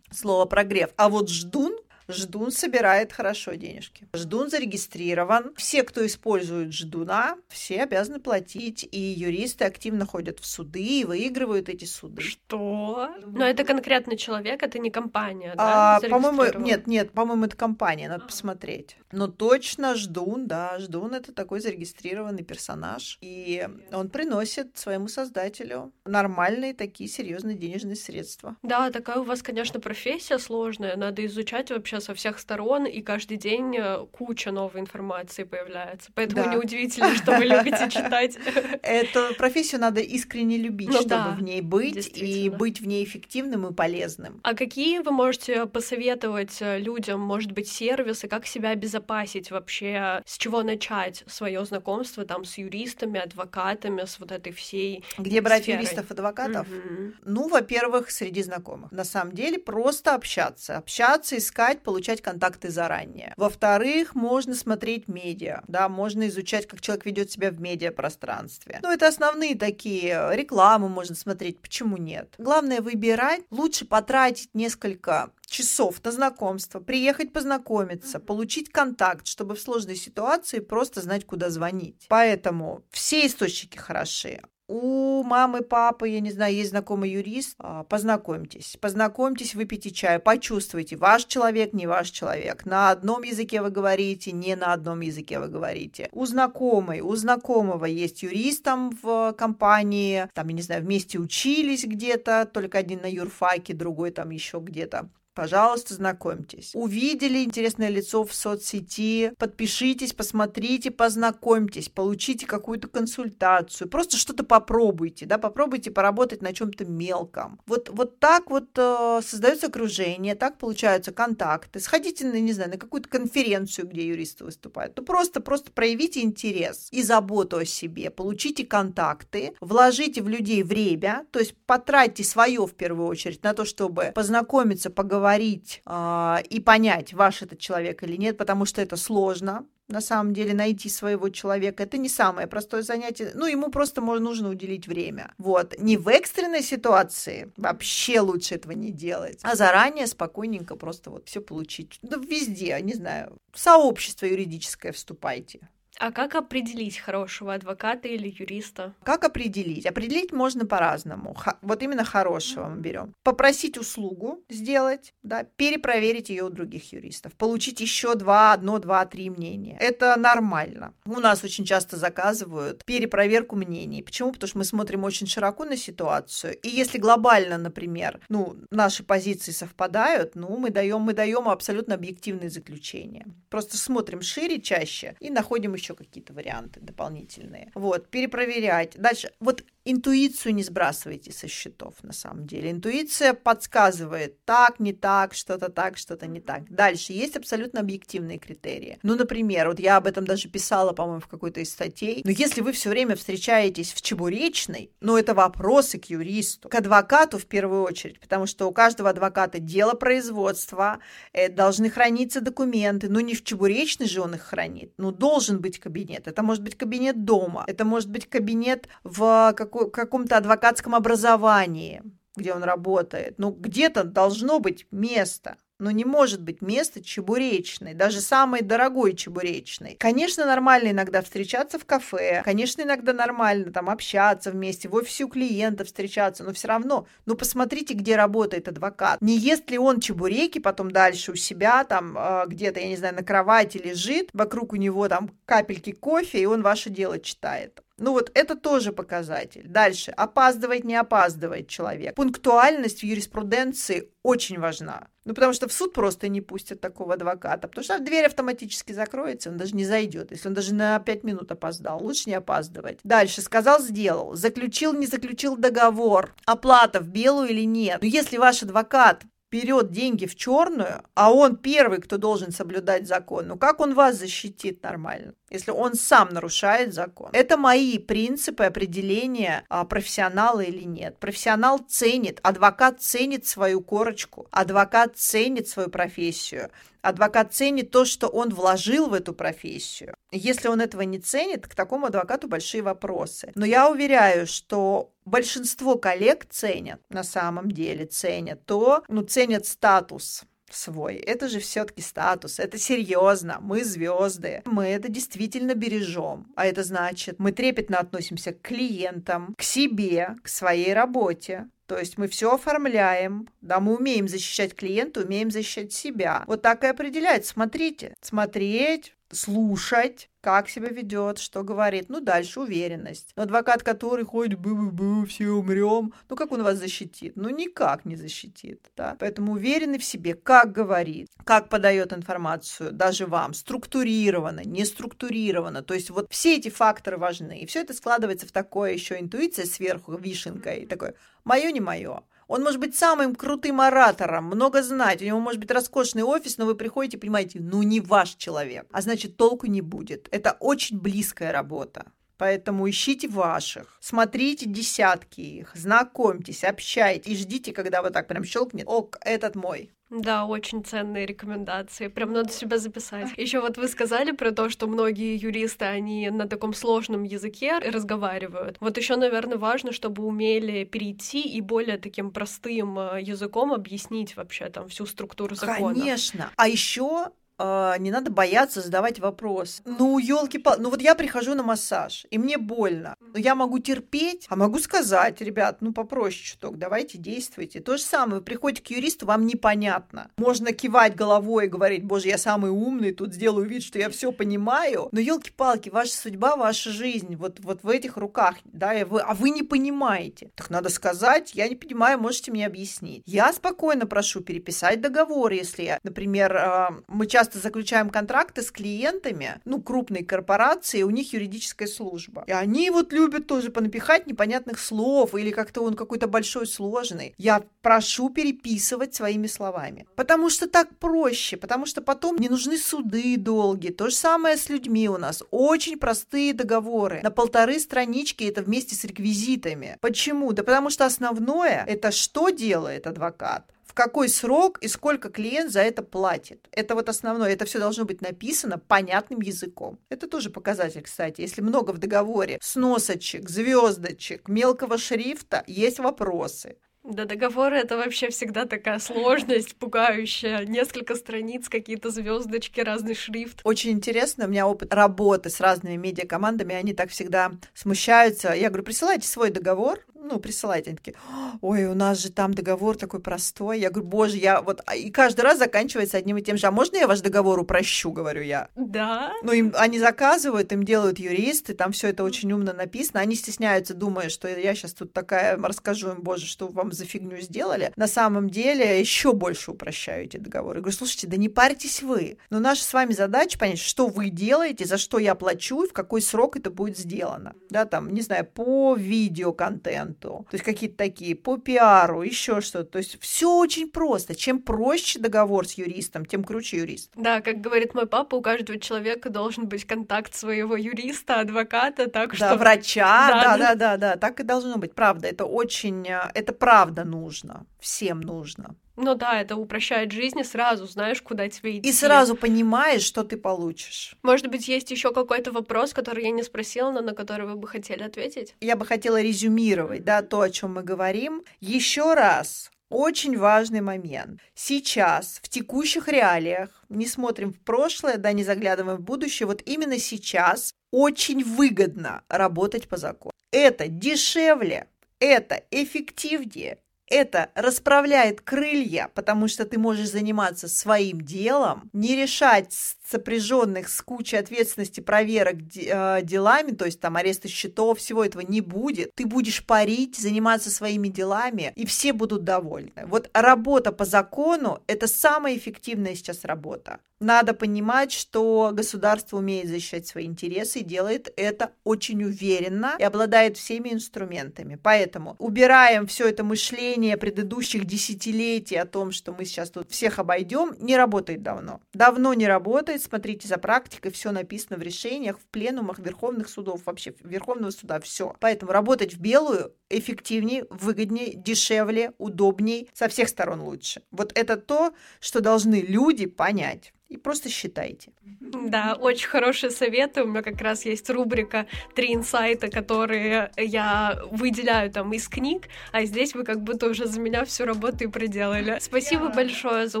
слова прогрев. А вот ждун, Ждун собирает хорошо денежки. Ждун зарегистрирован. Все, кто использует ждуна, все обязаны платить. И юристы активно ходят в суды и выигрывают эти суды. Что? Но это конкретный человек, это не компания, да? А, по-моему, нет, нет, по-моему, это компания, надо посмотреть. Но точно ждун, да, ждун это такой зарегистрированный персонаж. И он приносит своему создателю нормальные такие серьезные денежные средства. Да, такая у вас, конечно, профессия сложная. Надо изучать вообще со всех сторон, и каждый день э, куча новой информации появляется. Поэтому да. неудивительно, что вы любите читать. Эту профессию надо искренне любить, ну, чтобы да, в ней быть и быть в ней эффективным и полезным. А какие вы можете посоветовать э, людям, может быть, сервисы, как себя обезопасить вообще, с чего начать свое знакомство там с юристами, адвокатами, с вот этой всей Где брать юристов, адвокатов? Угу. Ну, во-первых, среди знакомых. На самом деле, просто общаться. Общаться, искать, получать контакты заранее. Во-вторых, можно смотреть медиа, да, можно изучать, как человек ведет себя в медиапространстве. Ну, это основные такие рекламы можно смотреть, почему нет. Главное выбирать, лучше потратить несколько часов на знакомство, приехать познакомиться, получить контакт, чтобы в сложной ситуации просто знать, куда звонить. Поэтому все источники хороши у мамы, папы, я не знаю, есть знакомый юрист, а, познакомьтесь. Познакомьтесь, выпейте чай, почувствуйте, ваш человек, не ваш человек. На одном языке вы говорите, не на одном языке вы говорите. У знакомой, у знакомого есть юристом в компании, там, я не знаю, вместе учились где-то, только один на юрфаке, другой там еще где-то. Пожалуйста, знакомьтесь. Увидели интересное лицо в соцсети, подпишитесь, посмотрите, познакомьтесь, получите какую-то консультацию, просто что-то попробуйте, да, попробуйте поработать на чем-то мелком. Вот, вот так вот э, создается окружение, так получаются контакты. Сходите, на, не знаю, на какую-то конференцию, где юристы выступают. Ну, просто, просто проявите интерес и заботу о себе, получите контакты, вложите в людей время, то есть потратьте свое в первую очередь на то, чтобы познакомиться, поговорить, поговорить э, и понять, ваш этот человек или нет, потому что это сложно. На самом деле найти своего человека это не самое простое занятие. Ну, ему просто можно, нужно уделить время. Вот. Не в экстренной ситуации, вообще лучше этого не делать, а заранее спокойненько просто вот все получить. Да везде, не знаю, в сообщество юридическое вступайте. А как определить хорошего адвоката или юриста? Как определить? Определить можно по-разному. Вот именно хорошего мы берем. Попросить услугу сделать, да, перепроверить ее у других юристов, получить еще два, одно, два, три мнения. Это нормально. У нас очень часто заказывают перепроверку мнений. Почему? Потому что мы смотрим очень широко на ситуацию. И если глобально, например, ну, наши позиции совпадают, ну, мы даем, мы даем абсолютно объективные заключения. Просто смотрим шире чаще и находим еще какие-то варианты дополнительные. Вот, перепроверять. Дальше, вот интуицию не сбрасывайте со счетов, на самом деле. Интуиция подсказывает так, не так, что-то так, что-то не так. Дальше, есть абсолютно объективные критерии. Ну, например, вот я об этом даже писала, по-моему, в какой-то из статей. Но если вы все время встречаетесь в Чебуречной, ну, это вопросы к юристу, к адвокату в первую очередь, потому что у каждого адвоката дело производства, э, должны храниться документы, ну, не в Чебуречной же он их хранит, ну, должен быть кабинет. Это может быть кабинет дома, это может быть кабинет в каком-то адвокатском образовании, где он работает. Ну, где-то должно быть место но не может быть места чебуречной, даже самой дорогой чебуречной. Конечно, нормально иногда встречаться в кафе, конечно, иногда нормально там общаться вместе, в офисе у клиента встречаться, но все равно, ну посмотрите, где работает адвокат. Не ест ли он чебуреки потом дальше у себя, там э, где-то, я не знаю, на кровати лежит, вокруг у него там капельки кофе, и он ваше дело читает. Ну вот это тоже показатель. Дальше. Опаздывает, не опаздывает человек. Пунктуальность в юриспруденции очень важна. Ну, потому что в суд просто не пустят такого адвоката, потому что дверь автоматически закроется, он даже не зайдет, если он даже на 5 минут опоздал. Лучше не опаздывать. Дальше. Сказал, сделал. Заключил, не заключил договор. Оплата в белую или нет. Но если ваш адвокат берет деньги в черную, а он первый, кто должен соблюдать закон, ну как он вас защитит нормально, если он сам нарушает закон? Это мои принципы определения, а, профессионала или нет. Профессионал ценит, адвокат ценит свою корочку, адвокат ценит свою профессию, адвокат ценит то, что он вложил в эту профессию. Если он этого не ценит, к такому адвокату большие вопросы. Но я уверяю, что большинство коллег ценят, на самом деле ценят то, ну, ценят статус свой. Это же все-таки статус, это серьезно, мы звезды, мы это действительно бережем. А это значит, мы трепетно относимся к клиентам, к себе, к своей работе. То есть мы все оформляем, да, мы умеем защищать клиента, умеем защищать себя. Вот так и определяет. Смотрите, смотреть, слушать, как себя ведет, что говорит. Ну, дальше уверенность. Но адвокат, который ходит, бу-бу-бу, все умрем, ну, как он вас защитит? Ну, никак не защитит. Да? Поэтому уверенный в себе, как говорит, как подает информацию, даже вам, структурированно, не структурированно. То есть вот все эти факторы важны. И все это складывается в такое еще интуиция сверху, вишенкой, такое мое не мое. Он может быть самым крутым оратором, много знать, у него может быть роскошный офис, но вы приходите понимаете, ну не ваш человек, а значит толку не будет. Это очень близкая работа. Поэтому ищите ваших, смотрите десятки их, знакомьтесь, общайтесь и ждите, когда вот так прям щелкнет. Ок, этот мой. Да, очень ценные рекомендации. Прям надо себя записать. Еще вот вы сказали про то, что многие юристы, они на таком сложном языке разговаривают. Вот еще, наверное, важно, чтобы умели перейти и более таким простым э, языком объяснить вообще там всю структуру закона. Конечно. А еще а, не надо бояться задавать вопрос. Ну, елки ну вот я прихожу на массаж, и мне больно. Но я могу терпеть, а могу сказать, ребят, ну попроще чуток, давайте действуйте. То же самое, вы приходите к юристу, вам непонятно. Можно кивать головой и говорить, боже, я самый умный, тут сделаю вид, что я все понимаю. Но елки-палки, ваша судьба, ваша жизнь, вот, вот в этих руках, да, и вы, а вы не понимаете. Так надо сказать, я не понимаю, можете мне объяснить. Я спокойно прошу переписать договор, если, я, например, а, мы часто часто заключаем контракты с клиентами, ну, крупные корпорации, у них юридическая служба. И они вот любят тоже понапихать непонятных слов или как-то он какой-то большой сложный. Я прошу переписывать своими словами. Потому что так проще, потому что потом не нужны суды долгие. То же самое с людьми у нас. Очень простые договоры. На полторы странички это вместе с реквизитами. Почему? Да потому что основное это что делает адвокат? В какой срок и сколько клиент за это платит. Это вот основное. Это все должно быть написано понятным языком. Это тоже показатель, кстати. Если много в договоре сносочек, звездочек, мелкого шрифта, есть вопросы. Да, договоры это вообще всегда такая сложность, пугающая. Несколько страниц, какие-то звездочки, разный шрифт. Очень интересно, у меня опыт работы с разными медиакомандами, они так всегда смущаются. Я говорю, присылайте свой договор, ну, присылайте. Они такие, ой, у нас же там договор такой простой. Я говорю, боже, я вот... А, и каждый раз заканчивается одним и тем же. А можно я ваш договор упрощу, говорю я? Да. Ну, им, они заказывают, им делают юристы, там все это очень умно написано. Они стесняются, думая, что я сейчас тут такая расскажу им, боже, что вам за фигню сделали. На самом деле еще больше упрощаю эти договоры. Я говорю, слушайте, да не парьтесь вы. Но наша с вами задача понять, что вы делаете, за что я плачу и в какой срок это будет сделано. Да, там, не знаю, по видеоконтенту, контенту, то есть какие-то такие, по пиару, еще что-то. То есть все очень просто. Чем проще договор с юристом, тем круче юрист. Да, как говорит мой папа, у каждого человека должен быть контакт своего юриста, адвоката, так да, что... Врача, да да, да, да, да, так и должно быть. Правда, это очень, э, это правда нужно, всем нужно. Ну да, это упрощает жизнь, и сразу знаешь, куда тебе идти. И сразу понимаешь, что ты получишь. Может быть, есть еще какой-то вопрос, который я не спросила, но на который вы бы хотели ответить? Я бы хотела резюмировать, да, то, о чем мы говорим. Еще раз, очень важный момент. Сейчас, в текущих реалиях, не смотрим в прошлое, да, не заглядываем в будущее, вот именно сейчас очень выгодно работать по закону. Это дешевле, это эффективнее, это расправляет крылья, потому что ты можешь заниматься своим делом, не решать сопряженных с кучей ответственности проверок э, делами, то есть там аресты счетов, всего этого не будет. Ты будешь парить, заниматься своими делами, и все будут довольны. Вот работа по закону – это самая эффективная сейчас работа. Надо понимать, что государство умеет защищать свои интересы и делает это очень уверенно и обладает всеми инструментами. Поэтому убираем все это мышление предыдущих десятилетий о том, что мы сейчас тут всех обойдем, не работает давно. Давно не работает, смотрите за практикой, все написано в решениях, в пленумах Верховных судов, вообще Верховного суда, все. Поэтому работать в белую эффективнее, выгоднее, дешевле, удобней, со всех сторон лучше. Вот это то, что должны люди понять. И просто считайте. Да, очень хорошие советы. У меня как раз есть рубрика «Три инсайта», которые я выделяю там из книг, а здесь вы как будто уже за меня всю работу и проделали. Спасибо yeah. большое за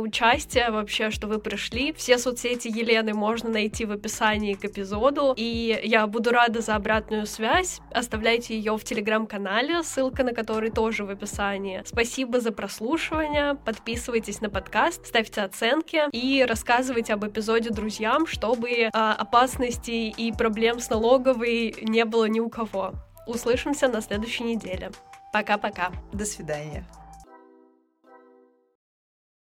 участие вообще, что вы пришли. Все соцсети Елены можно найти в описании к эпизоду, и я буду рада за обратную связь. Оставляйте ее в телеграм-канале, ссылка на который тоже в описании. Спасибо за прослушивание, подписывайтесь на подкаст, ставьте оценки и рассказывайте об эпизоде друзьям, чтобы а, опасностей и проблем с налоговой не было ни у кого. Услышимся на следующей неделе. Пока-пока. До свидания.